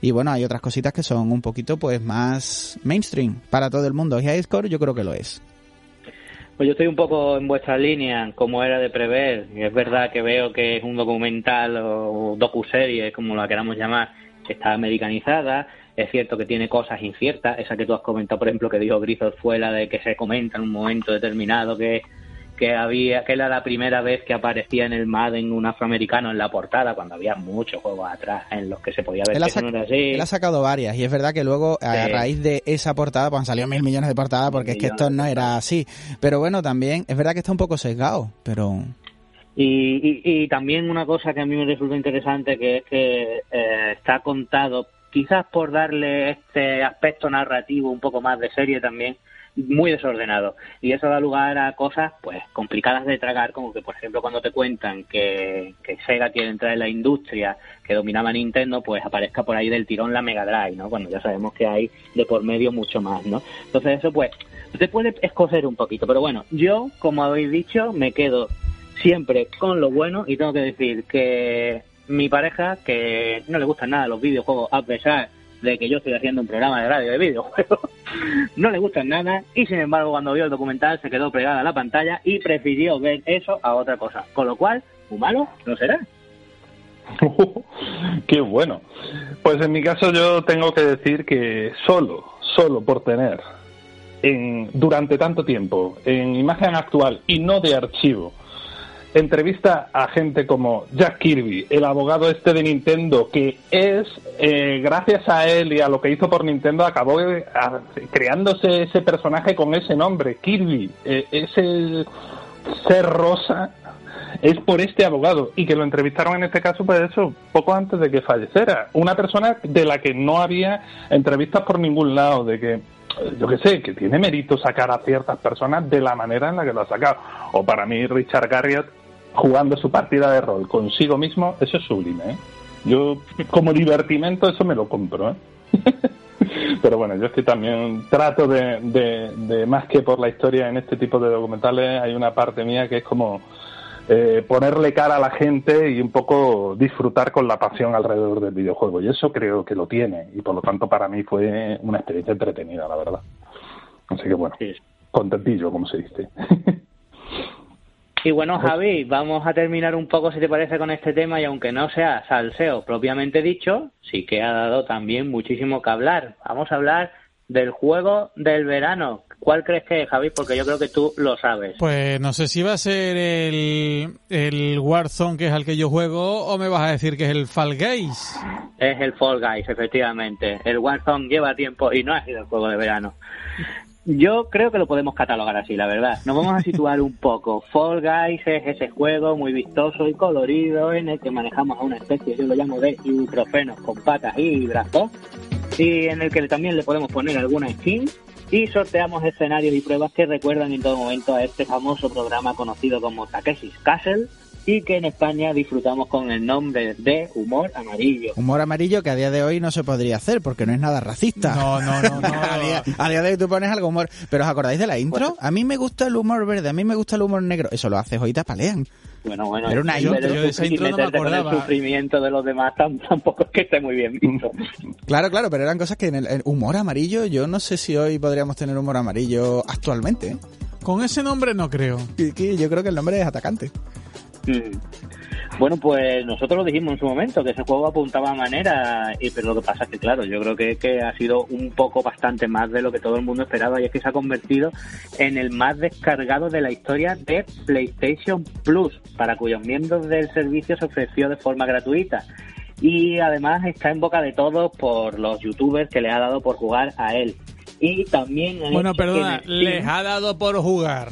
Y bueno, hay otras cositas que son un poquito pues más mainstream para todo el mundo. Y High Score yo creo que lo es. Pues yo estoy un poco en vuestra línea, como era de prever. Es verdad que veo que es un documental o docuserie, como la queramos llamar, que está americanizada. Es cierto que tiene cosas inciertas. Esa que tú has comentado, por ejemplo, que dijo Grizos fue la de que se comenta en un momento determinado que que había que era la primera vez que aparecía en el Madden un afroamericano en la portada cuando había muchos juegos atrás en los que se podía ver Él que no era así. él ha sacado varias y es verdad que luego a raíz de esa portada pues han salido mil millones de portadas porque es que esto no era así. Pero bueno, también es verdad que está un poco sesgado, pero Y, y, y también una cosa que a mí me resulta interesante que es que eh, está contado, quizás por darle este aspecto narrativo un poco más de serie también, muy desordenado. Y eso da lugar a cosas pues complicadas de tragar, como que por ejemplo cuando te cuentan que, que Sega quiere entrar en la industria que dominaba Nintendo, pues aparezca por ahí del tirón la Mega Drive, ¿no? Cuando ya sabemos que hay de por medio mucho más, ¿no? Entonces eso pues te puede escocer un poquito, pero bueno, yo, como habéis dicho, me quedo siempre con lo bueno y tengo que decir que mi pareja, que no le gustan nada los videojuegos, a pesar de que yo estoy haciendo un programa de radio de videojuegos, no le gustan nada y sin embargo cuando vio el documental se quedó pegada a la pantalla y prefirió ver eso a otra cosa. Con lo cual, muy malo no será. Qué bueno. Pues en mi caso yo tengo que decir que solo, solo por tener en, durante tanto tiempo en imagen actual y no de archivo entrevista a gente como Jack Kirby, el abogado este de Nintendo, que es, eh, gracias a él y a lo que hizo por Nintendo, acabó eh, creándose ese personaje con ese nombre, Kirby, eh, ese ser rosa es por este abogado. Y que lo entrevistaron en este caso pues eso poco antes de que falleciera. Una persona de la que no había entrevistas por ningún lado de que yo que sé que tiene mérito sacar a ciertas personas de la manera en la que lo ha sacado. O para mí Richard Garriott jugando su partida de rol consigo mismo eso es sublime ¿eh? yo como divertimento eso me lo compro ¿eh? Pero bueno, yo es que también trato de, de, de, más que por la historia en este tipo de documentales, hay una parte mía que es como eh, ponerle cara a la gente y un poco disfrutar con la pasión alrededor del videojuego. Y eso creo que lo tiene. Y por lo tanto para mí fue una experiencia entretenida, la verdad. Así que bueno, contentillo, como se dice. Y bueno, Javi, vamos a terminar un poco, si te parece, con este tema y aunque no sea salseo propiamente dicho, sí que ha dado también muchísimo que hablar. Vamos a hablar del juego del verano. ¿Cuál crees que es, Javi? Porque yo creo que tú lo sabes. Pues no sé si va a ser el, el Warzone, que es al que yo juego, o me vas a decir que es el Fall Guys. Es el Fall Guys, efectivamente. El Warzone lleva tiempo y no ha sido el juego de verano. Yo creo que lo podemos catalogar así, la verdad. Nos vamos a situar un poco. Fall Guys es ese juego muy vistoso y colorido en el que manejamos a una especie, yo lo llamo de ibuprofenos con patas y brazos, y en el que también le podemos poner alguna skin y sorteamos escenarios y pruebas que recuerdan en todo momento a este famoso programa conocido como Takeshi's Castle y que en España disfrutamos con el nombre de Humor Amarillo. humor amarillo que a día de hoy no se podría hacer porque no es nada racista. No, no, no, no. a, día, a día de hoy tú pones algo humor. Pero ¿os acordáis de la intro? A mí me gusta el humor verde, a mí me gusta el humor negro. Eso lo hace Joyita Palean. Bueno, bueno, Era una y intro, meter yo de esa intro no me con el acordaba. sufrimiento de los demás tam- tampoco es que esté muy bien visto. Claro, claro, pero eran cosas que en el humor amarillo, yo no sé si hoy podríamos tener humor amarillo actualmente. ¿eh? Con ese nombre no creo. Yo creo que el nombre es atacante. Mm. Bueno, pues nosotros lo dijimos en su momento, que ese juego apuntaba a manera, y, pero lo que pasa es que, claro, yo creo que, que ha sido un poco bastante más de lo que todo el mundo esperaba, y es que se ha convertido en el más descargado de la historia de PlayStation Plus, para cuyos miembros del servicio se ofreció de forma gratuita. Y además está en boca de todos por los youtubers que le ha dado por jugar a él. Y también... Bueno, perdona, les ha dado por jugar.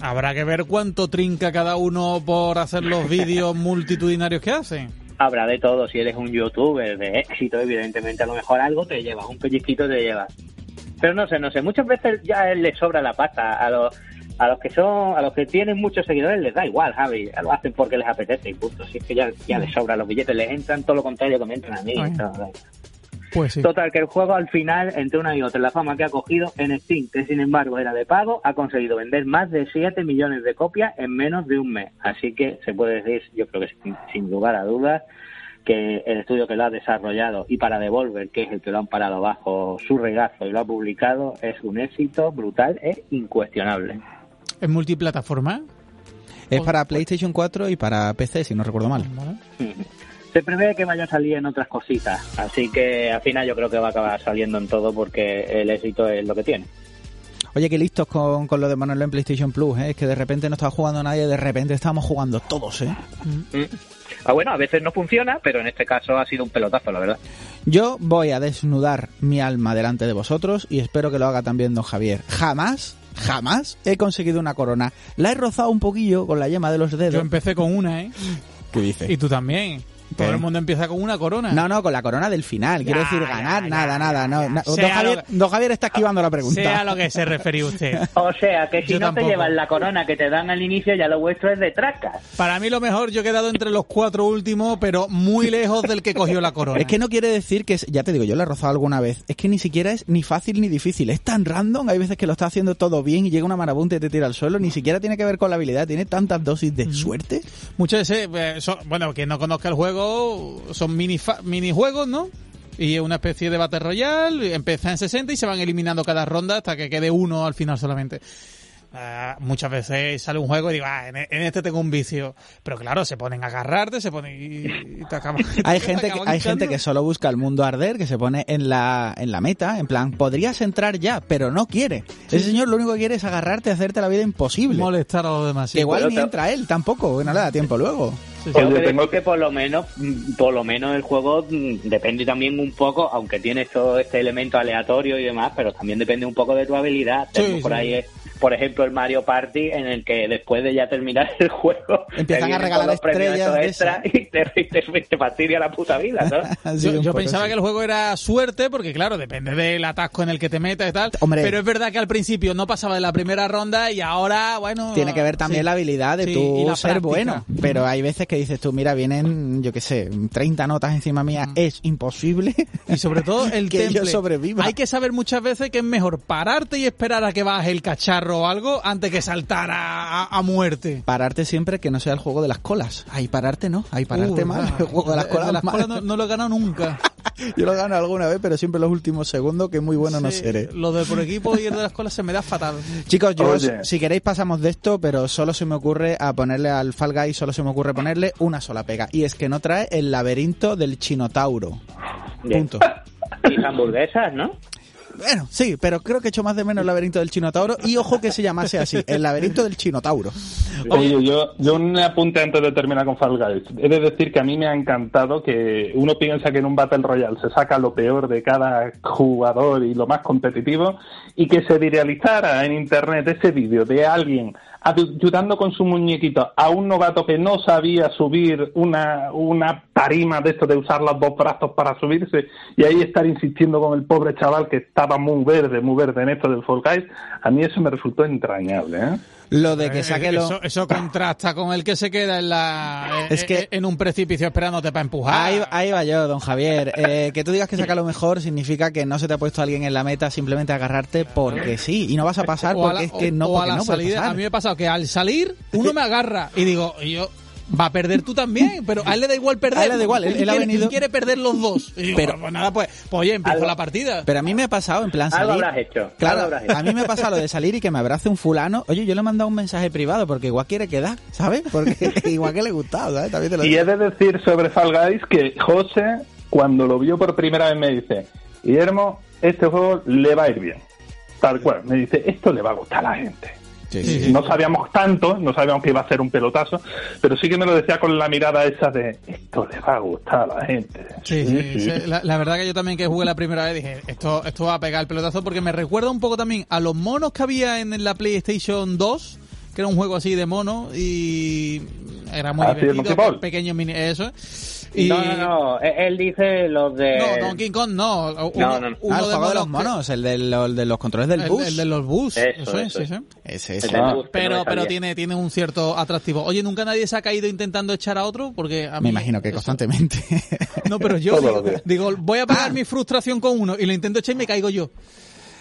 Habrá que ver cuánto trinca cada uno por hacer los vídeos multitudinarios que hacen. habrá de todo. Si eres un youtuber de éxito, evidentemente a lo mejor algo te llevas, un pellizquito te llevas. Pero no sé, no sé, muchas veces ya le sobra la pasta. A los, a los que son, a los que tienen muchos seguidores les da igual, Javi. Lo hacen porque les apetece y punto. Si es que ya, ya les sobra los billetes, les entran todo lo contrario que me entran a mí. Ay. Pues sí. Total, que el juego al final, entre una y otra, la fama que ha cogido en Steam, que sin embargo era de pago, ha conseguido vender más de 7 millones de copias en menos de un mes. Así que se puede decir, yo creo que sin, sin lugar a dudas, que el estudio que lo ha desarrollado y para Devolver, que es el que lo han parado bajo su regazo y lo ha publicado, es un éxito brutal e incuestionable. ¿Es multiplataforma? Es para PlayStation 4 y para PC, si no recuerdo mal. Vale. Se prevé que vaya a salir en otras cositas, así que al final yo creo que va a acabar saliendo en todo porque el éxito es lo que tiene. Oye, qué listos con, con lo de ponerlo en PlayStation Plus, ¿eh? Es que de repente no estaba jugando nadie, de repente estábamos jugando todos, ¿eh? Mm. Ah, bueno, a veces no funciona, pero en este caso ha sido un pelotazo, la verdad. Yo voy a desnudar mi alma delante de vosotros y espero que lo haga también don Javier. Jamás, jamás he conseguido una corona. La he rozado un poquillo con la yema de los Yo dedos. empecé con una, ¿eh? ¿Qué dice? Y tú también. Todo el mundo empieza con una corona. No, no, con la corona del final. Quiero Ya, decir, ganar, ya, nada, ya, nada. ya, no. Don, Javier, lo que- don Javier está esquivando la pregunta. Sea a lo que se refería usted. O sea, que si Yo no tampoco. te llevas la corona que te dan al inicio, ya lo vuestro es de tracas. Para mí lo mejor, yo he quedado entre los cuatro últimos, pero muy lejos del que cogió la corona. Es que no quiere decir que, es- ya te digo, yo la he rozado alguna vez. Es que ni siquiera es ni fácil ni difícil. Es tan random. Hay veces que lo está haciendo todo bien y llega una marabunta y te tira al suelo. Ni siquiera tiene que ver con la habilidad. Tiene tantas dosis de suerte. Muchas veces, eh, bueno, quien no conozca el juego, son mini fa- minijuegos, ¿no? Y es una especie de Battle Royale, empieza en 60 y se van eliminando cada ronda hasta que quede uno al final solamente. Ah, muchas veces sale un juego y digo, ah, en, en este tengo un vicio. Pero claro, se ponen a agarrarte, se ponen y, y te acaban. Hay te gente, que, hay gente que solo busca el mundo arder, que se pone en la, en la meta, en plan, podrías entrar ya, pero no quiere. Ese señor lo único que quiere es agarrarte y hacerte la vida imposible. molestar a los demás. sí. Igual pero ni te- entra él tampoco, no le da tiempo luego. Sí, sí. Tengo que tengo por lo menos, por lo menos el juego mm, depende también un poco, aunque tiene todo este elemento aleatorio y demás, pero también depende un poco de tu habilidad. Sí, Tenemos por ahí, por ejemplo, el Mario Party, en el que después de ya terminar el juego, Empiezan a regalar los premios extra y te, te- te fastidia la puta vida, ¿no? Yo, yo pensaba así. que el juego era suerte, porque claro, depende del atasco en el que te metas y tal. Hombre. Pero es verdad que al principio no pasaba de la primera ronda y ahora, bueno. Tiene que ver también sí. la habilidad de Sí, tu ser práctica. bueno. Pero hay veces que dices tú, mira, vienen, yo qué sé, 30 notas encima mía, es imposible. Y sobre todo el que yo temple. sobreviva. Hay que saber muchas veces que es mejor pararte y esperar a que baje el cacharro o algo antes que saltar a, a- a muerte. Pararte siempre que no sea el juego de las colas. Ahí pararte no, ahí pararte Uh, mal. El juego de las colas, mal. colas no, no lo he ganado nunca. Yo lo gano alguna vez, pero siempre los últimos segundos, que muy bueno no seré. Lo de por equipo y el de las colas se me da fatal. Chicos, yo, Oye. si queréis pasamos de esto, pero solo se me ocurre a ponerle al Fall Guy, solo se me ocurre ponerle una sola pega. Y es que no trae el laberinto del Chinotauro. Bien. Punto. Y hamburguesas, ¿no? Bueno, sí, pero creo que echo más de menos el laberinto del Chinotauro y ojo que se llamase así, el laberinto del Chinotauro. Oye, yo, yo un apunte antes de terminar con Fall Guys. He de decir que a mí me ha encantado que uno piensa que en un Battle Royale se saca lo peor de cada jugador y lo más competitivo y que se viralizara en internet ese vídeo de alguien ayudando con su muñequito a un novato que no sabía subir una, una tarima de esto de usar los dos brazos para subirse y ahí estar insistiendo con el pobre chaval que estaba muy verde, muy verde en esto del Fall Guys, a mí eso me resultó entrañable, ¿eh? Lo de que Eh, saque lo... eso, eso contrasta con el que se queda en la Es eh, que- eh, en un precipicio esperándote para empujar. Ahí, ahí va yo, don Javier. Eh, que tú digas que saca lo mejor significa que no se te ha puesto alguien en la meta simplemente a agarrarte porque sí. Y no vas a pasar o a porque la, es que o- no, o a porque la no salida. A mí me ha pasado que al salir uno me agarra y digo, y yo va a perder tú también, pero a él le da igual perder. A él le da igual, él- Él él ha quiere- venido- él quiere perder los dos. Y digo, Pero- pues nada, pues, pues oye, empiezo Algo- la partida. Pero a mí me ha pasado en plan Algo salir. habrás hecho, algo Claro, habrás hecho. a mí me ha pasado lo de salir y que me abrace un fulano. Oye, yo le he mandado un mensaje privado porque igual quiere quedar, ¿sabes? Porque igual que le gustaba, ¿sabes? También te lo Y digo. he de decir sobre Fall Guys que José, cuando lo vio por primera vez, me dice: Guillermo, este juego le va a ir bien. Tal cual. Me dice: Esto le va a gustar a la gente. Sí, Sí. No sabíamos tanto, no sabíamos que iba a ser un pelotazo, pero sí que me lo decía con la mirada esa de: Esto le va a gustar a la gente. Sí, sí, sí. La, la verdad que yo también que jugué la primera vez dije, esto, esto va a pegar el pelotazo porque me recuerda un poco también a los monos que había en la PlayStation 2, que era un juego así de mono y era muy Ah, divertido, pequeño mini, eso. Y, No, no, no. Él él dice los de. No, Donkey Kong no. Uno, No, no, no. uno Ah, el de juego de los monos, el de los, de los controles del el, bus. el de los bus. Eso, Eso, es, eso sí, es. sí. Ese, el ese. Ah. no Pero, pero tiene, tiene un cierto atractivo. Oye, ¿nunca nadie se ha caído intentando echar a otro? Porque a mí, Me imagino que eso- constantemente. No, pero yo digo, digo, voy a pagar mi frustración con uno y lo intento echar y me caigo yo.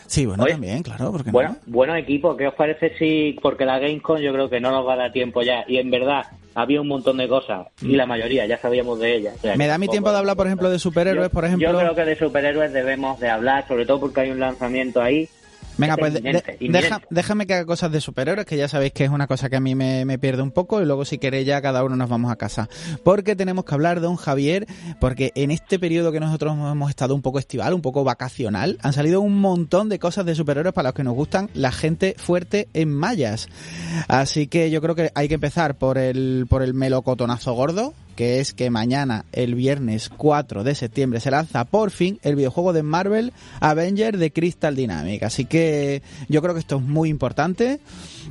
sí, bueno, Oye, también, claro, porque Bueno, bueno equipo, ¿qué os parece si, porque la Gamescom yo creo que no nos va a dar tiempo ya, y en verdad había un montón de cosas, y la mayoría ya sabíamos de ellas. o sea, Me da mi tiempo de hablar, por ejemplo, de superhéroes, Yo- por ejemplo. Yo creo que de superhéroes debemos de hablar, sobre todo porque hay un lanzamiento ahí. Venga, Es pues inminente, inminente. deja- déjame que haga cosas de superhéroes, que ya sabéis que es una cosa que a mí me, me pierde un poco, y luego si queréis ya cada uno nos vamos a casa. Porque tenemos que hablar de un Javier, porque en este periodo que nosotros hemos estado un poco estival, un poco vacacional, han salido un montón de cosas de superhéroes para los que nos gustan la gente fuerte en mallas. Así que yo creo que hay que empezar por el, por el melocotonazo gordo, que es que mañana, el viernes 4 de septiembre, se lanza por fin el videojuego de Marvel Avenger de Crystal Dynamics. Así que yo creo que esto es muy importante.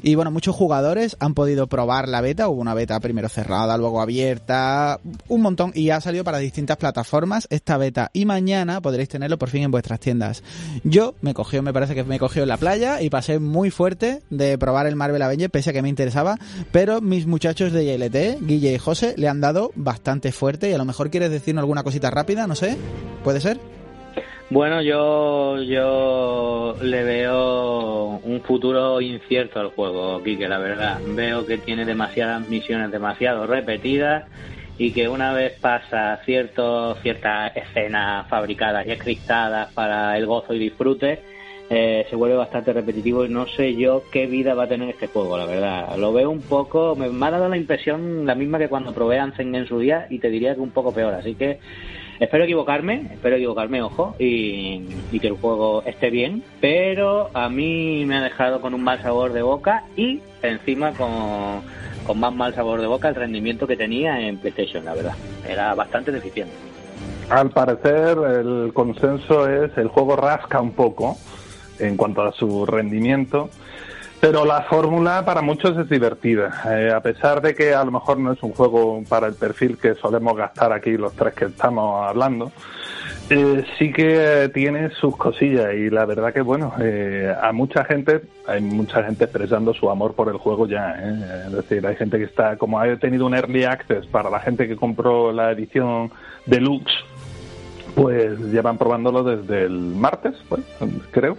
Y bueno, muchos jugadores han podido probar la beta. Hubo una beta primero cerrada, luego abierta, un montón. Y ha salido para distintas plataformas esta beta. Y mañana podréis tenerlo por fin en vuestras tiendas. Yo me cogió, me parece que me cogió en la playa y pasé muy fuerte de probar el Marvel Avenger, pese a que me interesaba. Pero mis muchachos de ILT, Guille y José, le han dado bastante fuerte. Y a lo mejor quieres decirnos alguna cosita rápida, no sé. ¿Puede ser? Bueno, yo, yo le veo un futuro incierto al juego, Kike, la verdad. Veo que tiene demasiadas misiones demasiado repetidas y que una vez pasa ciertas escenas fabricadas y escritadas para el gozo y disfrute, eh, se vuelve bastante repetitivo y no sé yo qué vida va a tener este juego, la verdad. Lo veo un poco, me, ha dado la impresión la misma que cuando probé Anzen en su día y te diría que un poco peor, así que espero equivocarme, espero equivocarme, ojo, y, y que el juego esté bien, pero a mí me ha dejado con un mal sabor de boca y encima con, con más mal sabor de boca el rendimiento que tenía en PlayStation, la verdad. Era bastante deficiente. Al parecer, el consenso es el juego rasca un poco en cuanto a su rendimiento, pero la fórmula para muchos es divertida. Eh, a pesar de que a lo mejor no es un juego para el perfil que solemos gastar aquí los tres que estamos hablando, eh, sí que tiene sus cosillas y la verdad que bueno, eh, a mucha gente, hay mucha gente expresando su amor por el juego ya, ¿eh? es decir, hay gente que está, como ha tenido un early access para la gente que compró la edición deluxe, pues llevan probándolo desde el martes, pues, creo.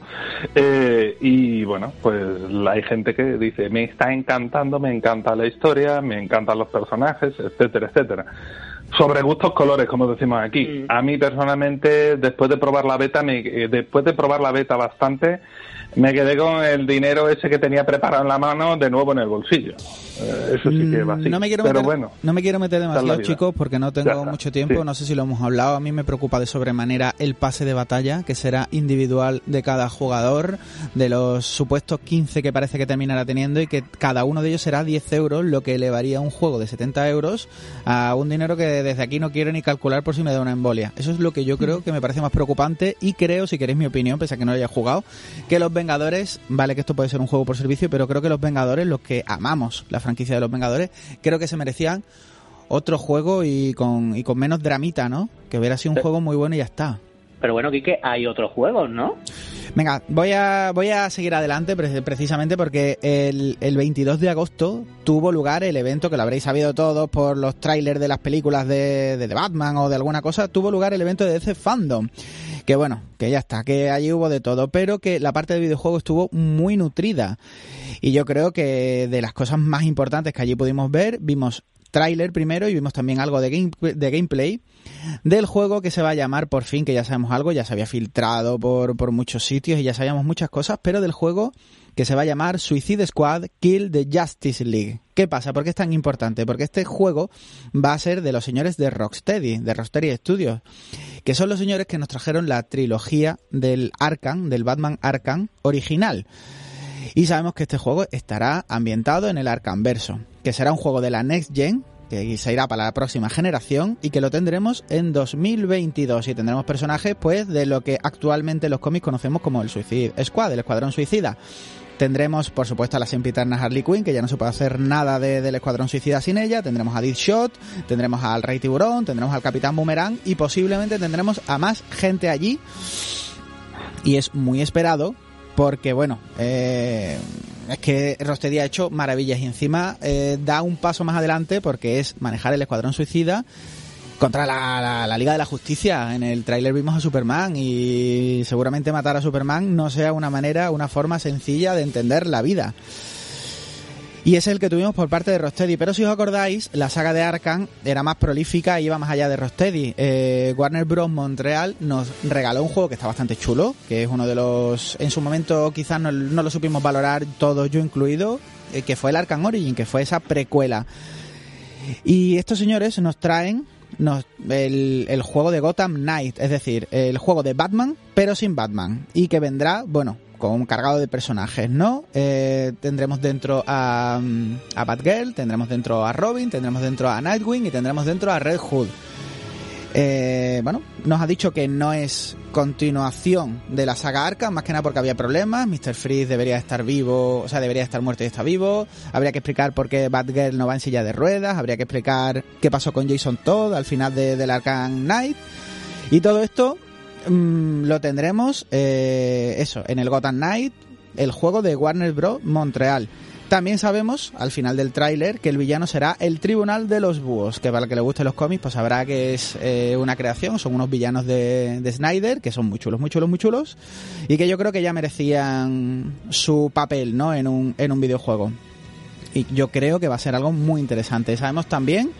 Eh, y bueno, pues hay gente que dice, me está encantando, me encanta la historia, me encantan los personajes, etcétera, etcétera. Sobre gustos colores, como decimos aquí. A mí personalmente, después de probar la beta, me, eh, después de probar la beta bastante, me quedé con el dinero ese que tenía preparado en la mano de nuevo en el bolsillo. Eh, eso sí que va así. Mm, No me quiero Pero meter, bueno, no me quiero meter demasiado, chicos, porque no tengo mucho tiempo. sí. No sé si lo hemos hablado. A mí me preocupa de sobremanera el pase de batalla, que será individual de cada jugador, de los supuestos 15 que parece que terminará teniendo, y que cada uno de ellos será 10 euros, lo que elevaría un juego de 70 euros a un dinero que desde aquí no quiero ni calcular por si me da una embolia. Eso es lo que yo creo que me parece más preocupante y creo, si queréis mi opinión, pese a que no lo haya jugado, que los Vengadores, vale que esto puede ser un juego por servicio, pero creo que los Vengadores, los que amamos la franquicia de los Vengadores, creo que se merecían otro juego y con, y con menos dramita, ¿no? Que hubiera sido un juego muy bueno y ya está. Pero bueno, Quique, hay otros juegos, ¿no? Venga, voy a, voy a seguir adelante precisamente porque el, el 22 de agosto tuvo lugar el evento, que lo habréis sabido todos por los trailers de las películas de, de, Batman o de alguna cosa, tuvo lugar el evento de DC Fandom. Que bueno, que ya está, que allí hubo de todo, pero que la parte de videojuegos estuvo muy nutrida. Y yo creo que de las cosas más importantes que allí pudimos ver, vimos tráiler primero y vimos también algo de, game, de gameplay del juego que se va a llamar, por fin, que ya sabemos algo, ya se había filtrado por, por muchos sitios y ya sabíamos muchas cosas, pero del juego que se va a llamar Suicide Squad Kill the Justice League. ¿Qué pasa? ¿Por qué es tan importante? Porque este juego va a ser de los señores de Rocksteady, de Rocksteady Studios, que son los señores que nos trajeron la trilogía del Arkham, del Batman Arkham original. Y sabemos que este juego estará ambientado en el Arkham Verso, que será un juego de la Next Gen, que se irá para la próxima generación y que lo tendremos en 2022 y tendremos personajes pues de lo que actualmente los cómics conocemos como el Suicide Squad, el Escuadrón Suicida. Tendremos, por supuesto, a la sempiterna Harley Quinn, que ya no se puede hacer nada del Escuadrón Suicida sin ella. Tendremos a Deadshot, tendremos al Rey Tiburón, tendremos al Capitán Boomerang y posiblemente tendremos a más gente allí. Y es muy esperado porque, bueno, eh, es que Rostedia ha hecho maravillas y encima eh, da un paso más adelante porque es manejar el Escuadrón Suicida contra la, Liga de la Justicia. En el tráiler vimos a Superman y seguramente matar a Superman no sea una manera, una forma sencilla de entender la vida. Y es el que tuvimos por parte de Rocksteady. Pero si os acordáis, la saga de Arkham era más prolífica y iba más allá de Rocksteady. Eh, Warner Bros. Montreal nos regaló un juego que está bastante chulo, que es uno de los... En su momento quizás no, lo supimos valorar todos, yo incluido, eh, que fue el Arkham Origin, que fue esa precuela. Y estos señores nos traen nos, el, el, juego de Gotham Knight, es decir, el juego de Batman, pero sin Batman. Y que vendrá, bueno, con un cargado de personajes, ¿no? Eh, tendremos dentro a, a Batgirl, tendremos dentro a Robin, tendremos dentro a Nightwing y tendremos dentro a Red Hood. Eh, bueno, nos ha dicho que no es continuación de la saga Arkham, más que nada porque había problemas. Mr. Freeze debería estar vivo, o sea, debería estar muerto y está vivo. Habría que explicar por qué Batgirl no va en silla de ruedas. Habría que explicar qué pasó con Jason Todd al final de, del Arkham Knight. Y todo esto Mm, lo tendremos, eh, eso, en el Gotham Knight, el juego de Warner Bros. Montreal. También sabemos, al final del tráiler, que el villano será el Tribunal de los Búhos, que para el que le guste los cómics, pues sabrá que es eh, una creación, son unos villanos de, de, Snyder, que son muy chulos, muy chulos, muy chulos, y que yo creo que ya merecían su papel, ¿no?, en un, en un videojuego y yo creo que va a ser algo muy interesante. Sabemos también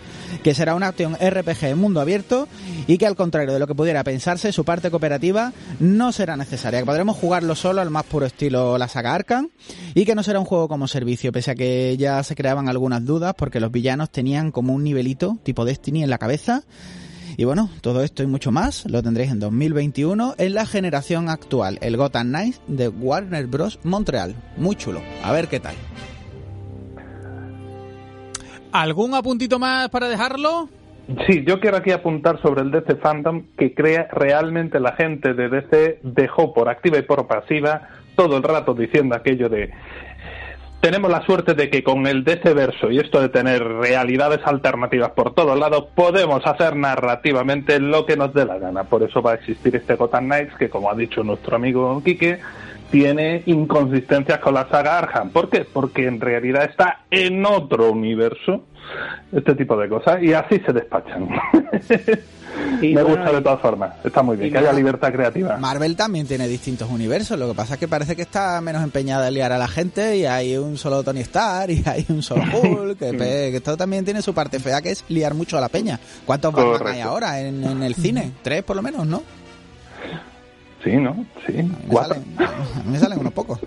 que será una acción RPG en mundo abierto y que al contrario de lo que pudiera pensarse, su parte cooperativa no será necesaria, que podremos jugarlo solo al más puro estilo la saga Arkham y que no será un juego como servicio, pese a que ya se creaban algunas dudas porque los villanos tenían como un nivelito tipo Destiny en la cabeza. Y bueno, todo esto y mucho más lo tendréis en 2021 en la generación actual, el Gotham Knights de Warner Bros. Montreal. Muy chulo. A ver qué tal. ¿Algún apuntito más para dejarlo? Sí, yo quiero aquí apuntar sobre el DC Fandom que crea realmente la gente de DC dejó por activa y por pasiva todo el rato diciendo aquello de tenemos la suerte de que con el DC verso y esto de tener realidades alternativas por todos lados podemos hacer narrativamente lo que nos dé la gana. Por eso va a existir este Gotham Knights que como ha dicho nuestro amigo Quique tiene inconsistencias con la saga Arkham. ¿Por qué? Porque en realidad está en otro universo este tipo de cosas y así se despachan. Me gusta de todas formas, está muy bien, que haya libertad creativa. Marvel también tiene distintos universos, lo que pasa es que parece que está menos empeñada en liar a la gente y hay un solo Tony Stark y hay un solo Hulk, que, esto también tiene su parte fea que es liar mucho a la peña. ¿Cuántos Batman hay ahora en, en el cine? Tres por lo menos, ¿no? Sí, ¿no? Sí, cuatro. Me salen, unos pocos.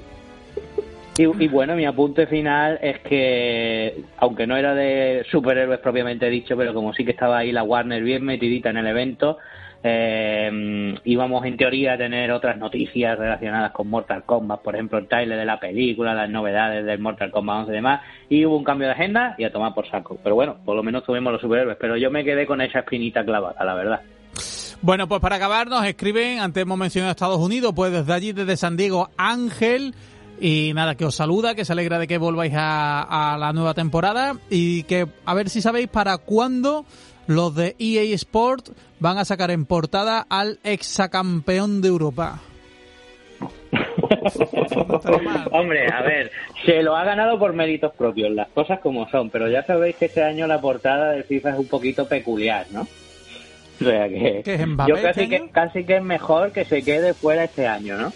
Y, bueno, mi apunte final es que, aunque no era de superhéroes propiamente dicho, pero como sí que estaba ahí la Warner bien metidita en el evento, eh, íbamos en teoría a tener otras noticias relacionadas con Mortal Kombat, por ejemplo el trailer de la película, las novedades del Mortal Kombat 11 y demás, y hubo un cambio de agenda y a tomar por saco. Pero bueno, por lo menos tuvimos los superhéroes, pero yo me quedé con esa espinita clavada, la verdad. Bueno, pues para acabar nos escriben, antes hemos mencionado Estados Unidos, pues desde allí, desde San Diego, Ángel. Y nada, que os saluda, que se alegra de que volváis a, la nueva temporada y que a ver si sabéis para cuándo los de EA Sport van a sacar en portada al exacampeón de Europa. Hombre, a ver, se lo ha ganado por méritos propios, las cosas como son, pero ya sabéis que este año la portada de FIFA es un poquito peculiar, ¿no? O sea que yo casi que, casi que es mejor que se quede fuera este año, ¿no?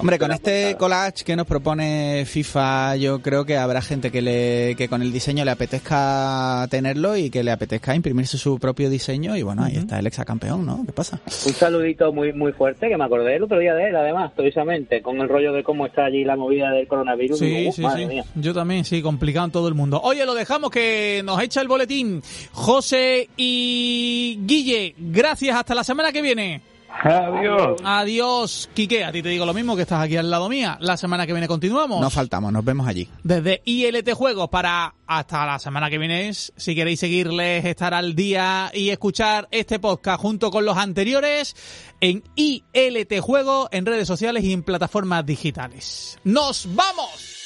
Hombre, con este collage que nos propone FIFA, yo creo que habrá gente que, le, que con el diseño le apetezca tenerlo y que le apetezca imprimirse su propio diseño. Y bueno, ahí está el exacampeón, ¿no? ¿Qué pasa? Un saludito muy muy fuerte que me acordé el otro día de él, además, precisamente, con el rollo de cómo está allí la movida del coronavirus. Sí, sí, sí. Yo también, sí, complicado en todo el mundo. Oye, lo dejamos que nos echa el boletín. José y Guille, gracias. Hasta la semana que viene. Adiós. Adiós, Quique. A ti te digo lo mismo que estás aquí al lado mía. La semana que viene continuamos. No faltamos, nos vemos allí. Desde ILT Juegos para hasta la semana que viene. Si queréis seguirles, estar al día y escuchar este podcast junto con los anteriores en ILT Juegos, en redes sociales y en plataformas digitales. ¡Nos vamos!